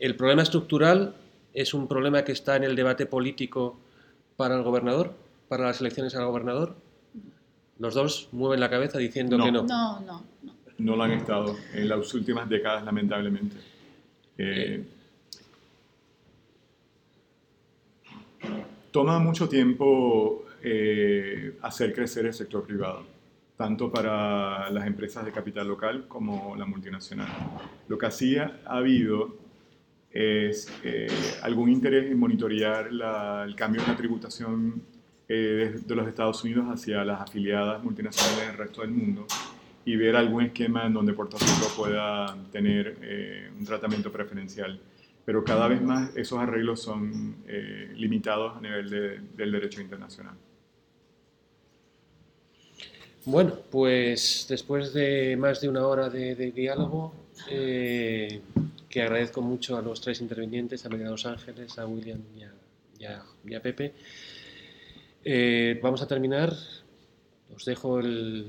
el problema estructural es un problema que está en el debate político para el gobernador, para las elecciones al gobernador. Los dos mueven la cabeza diciendo que no. No, no, no. No lo han estado en las últimas décadas, lamentablemente. Eh, Toma mucho tiempo eh, hacer crecer el sector privado, tanto para las empresas de capital local como la multinacional. Lo que sí ha habido es eh, algún interés en monitorear el cambio en la tributación eh, de, los Estados Unidos hacia las afiliadas multinacionales del resto del mundo y ver algún esquema en donde Puerto Rico pueda tener un tratamiento preferencial pero cada vez más esos arreglos son eh, limitados a nivel de, del derecho internacional. Bueno, pues después de más de una hora de, diálogo, eh, que agradezco mucho a los tres intervinientes, a María los Ángeles, a William y a, Pepe, eh, vamos a terminar. Os dejo el,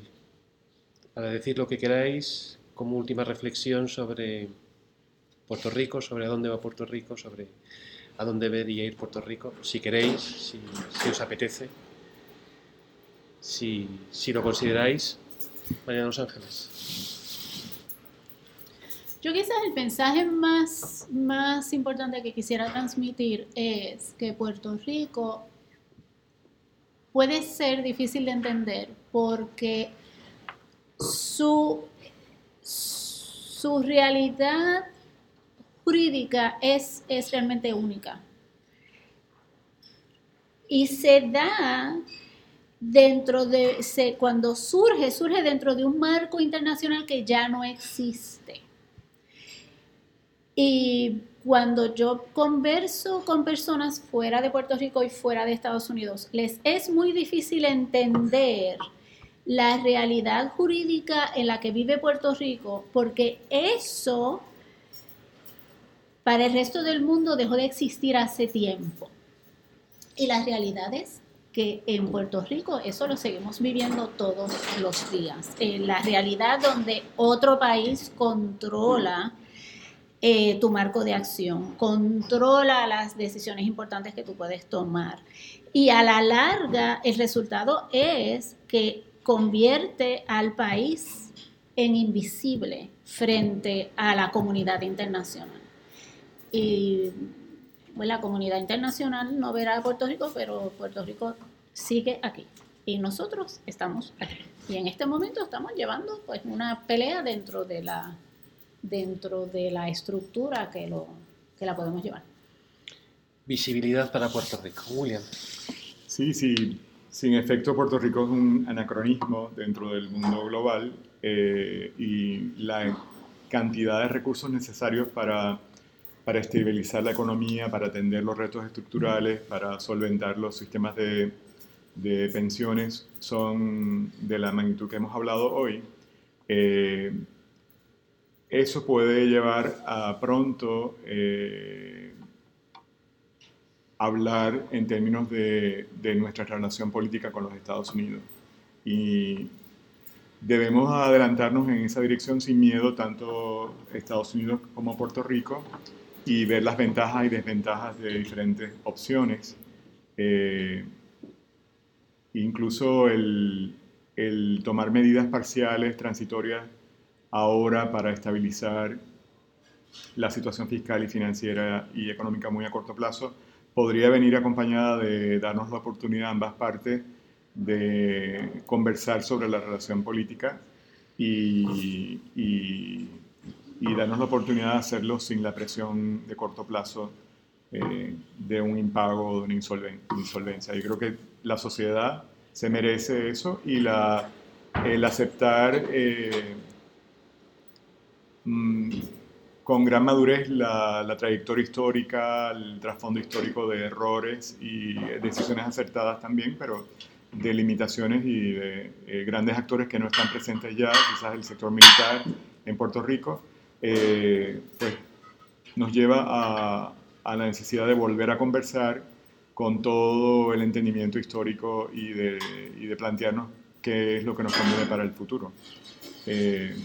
para decir lo que queráis como última reflexión sobre Puerto Rico, sobre a dónde va Puerto Rico, sobre a dónde debería ir Puerto Rico, si queréis, si, os apetece, si, lo consideráis. María Los Ángeles. Yo quizás el mensaje más, más importante que quisiera transmitir es que Puerto Rico puede ser difícil de entender porque su, su realidad jurídica es, es realmente única. Y se da dentro de, se, cuando surge, surge dentro de un marco internacional que ya no existe. Y cuando yo converso con personas fuera de Puerto Rico y fuera de Estados Unidos, les es muy difícil entender la realidad jurídica en la que vive Puerto Rico, porque eso para el resto del mundo dejó de existir hace tiempo. Y la realidad es que en Puerto Rico eso lo seguimos viviendo todos los días. En la realidad donde otro país controla eh, tu marco de acción, controla las decisiones importantes que tú puedes tomar. Y a la larga el resultado es que convierte al país en invisible frente a la comunidad internacional. Y pues, la comunidad internacional no verá a Puerto Rico, pero Puerto Rico sigue aquí. Y nosotros estamos aquí. Y en este momento estamos llevando pues una pelea dentro de la, dentro de la estructura que, lo, que la podemos llevar. Visibilidad para Puerto Rico. William. Sí, sí. Sin efecto, Puerto Rico es un anacronismo dentro del mundo global eh, y la cantidad de recursos necesarios para para estabilizar la economía, para atender los retos estructurales, para solventar los sistemas de, de pensiones, son de la magnitud que hemos hablado hoy. Eh, eso puede llevar a pronto eh, hablar en términos de, nuestra relación política con los Estados Unidos. Y debemos adelantarnos en esa dirección sin miedo, tanto Estados Unidos como Puerto Rico, y ver las ventajas y desventajas de diferentes opciones. Eh, incluso el, tomar medidas parciales, transitorias, ahora para estabilizar la situación fiscal y financiera y económica muy a corto plazo, podría venir acompañada de darnos la oportunidad a ambas partes de conversar sobre la relación política y, y y darnos la oportunidad de hacerlo sin la presión de corto plazo eh, de un impago o de una insolvencia. Yo creo que la sociedad se merece eso y la, el aceptar eh, mm, con gran madurez la, la, trayectoria histórica, el trasfondo histórico de errores y decisiones acertadas también, pero de limitaciones y de eh, grandes actores que no están presentes ya, quizás el sector militar en Puerto Rico, eh, pues nos lleva a, a, la necesidad de volver a conversar con todo el entendimiento histórico y de, y de plantearnos qué es lo que nos conviene para el futuro. Eh,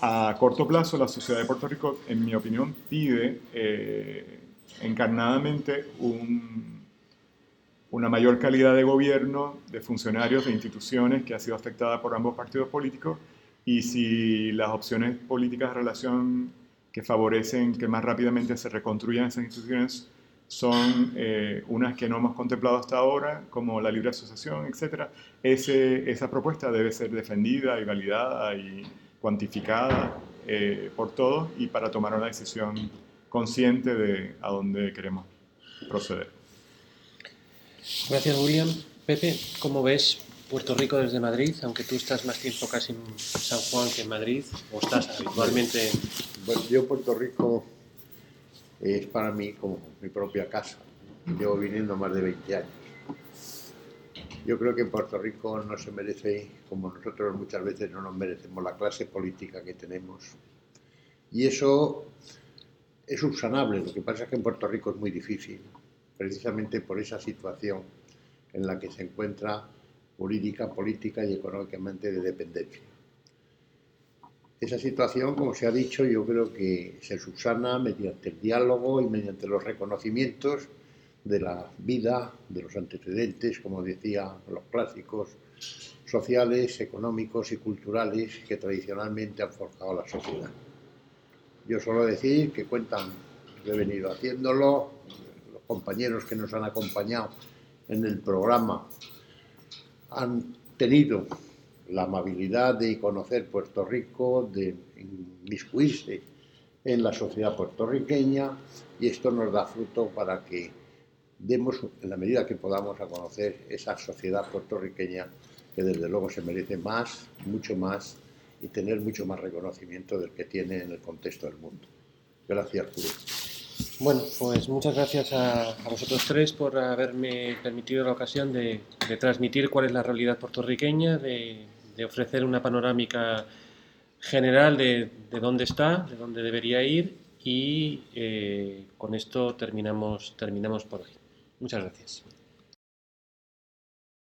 a corto plazo, la sociedad de Puerto Rico, en mi opinión, pide eh, encarnadamente un, una mayor calidad de gobierno, de funcionarios, de instituciones que ha sido afectada por ambos partidos políticos y si las opciones políticas de relación que favorecen que más rápidamente se reconstruyan esas instituciones son eh, unas que no hemos contemplado hasta ahora, como la libre asociación, etc., esa propuesta debe ser defendida y validada y cuantificada eh, por todos y para tomar una decisión consciente de a dónde queremos proceder. Gracias, William. Pepe, ¿cómo ves Puerto Rico desde Madrid, aunque tú estás más tiempo casi en San Juan que en Madrid, o estás habitualmente... Bueno, yo Puerto Rico es para mí como mi propia casa. Llevo viniendo más de 20 años. Yo creo que Puerto Rico no se merece, como nosotros muchas veces no nos merecemos, la clase política que tenemos. Y eso es subsanable. Lo que pasa es que en Puerto Rico es muy difícil, precisamente por esa situación en la que se encuentra jurídica, política y económicamente de dependencia. Esa situación, como se ha dicho, yo creo que se subsana mediante el diálogo y mediante los reconocimientos de la vida, de los antecedentes, como decía los clásicos, sociales, económicos y culturales que tradicionalmente han forjado la sociedad. Yo solo decir que cuentan, he venido haciéndolo, los compañeros que nos han acompañado en el programa han tenido la amabilidad de conocer Puerto Rico, de inmiscuirse en la sociedad puertorriqueña y esto nos da fruto para que demos, en la medida que podamos, a conocer esa sociedad puertorriqueña que desde luego se merece más, mucho más y tener mucho más reconocimiento del que tiene en el contexto del mundo. Gracias, Julio. Bueno, pues muchas gracias a, vosotros tres por haberme permitido la ocasión de, transmitir cuál es la realidad puertorriqueña, de, ofrecer una panorámica general de, dónde está, de dónde debería ir y eh, con esto terminamos, terminamos por hoy. Muchas gracias.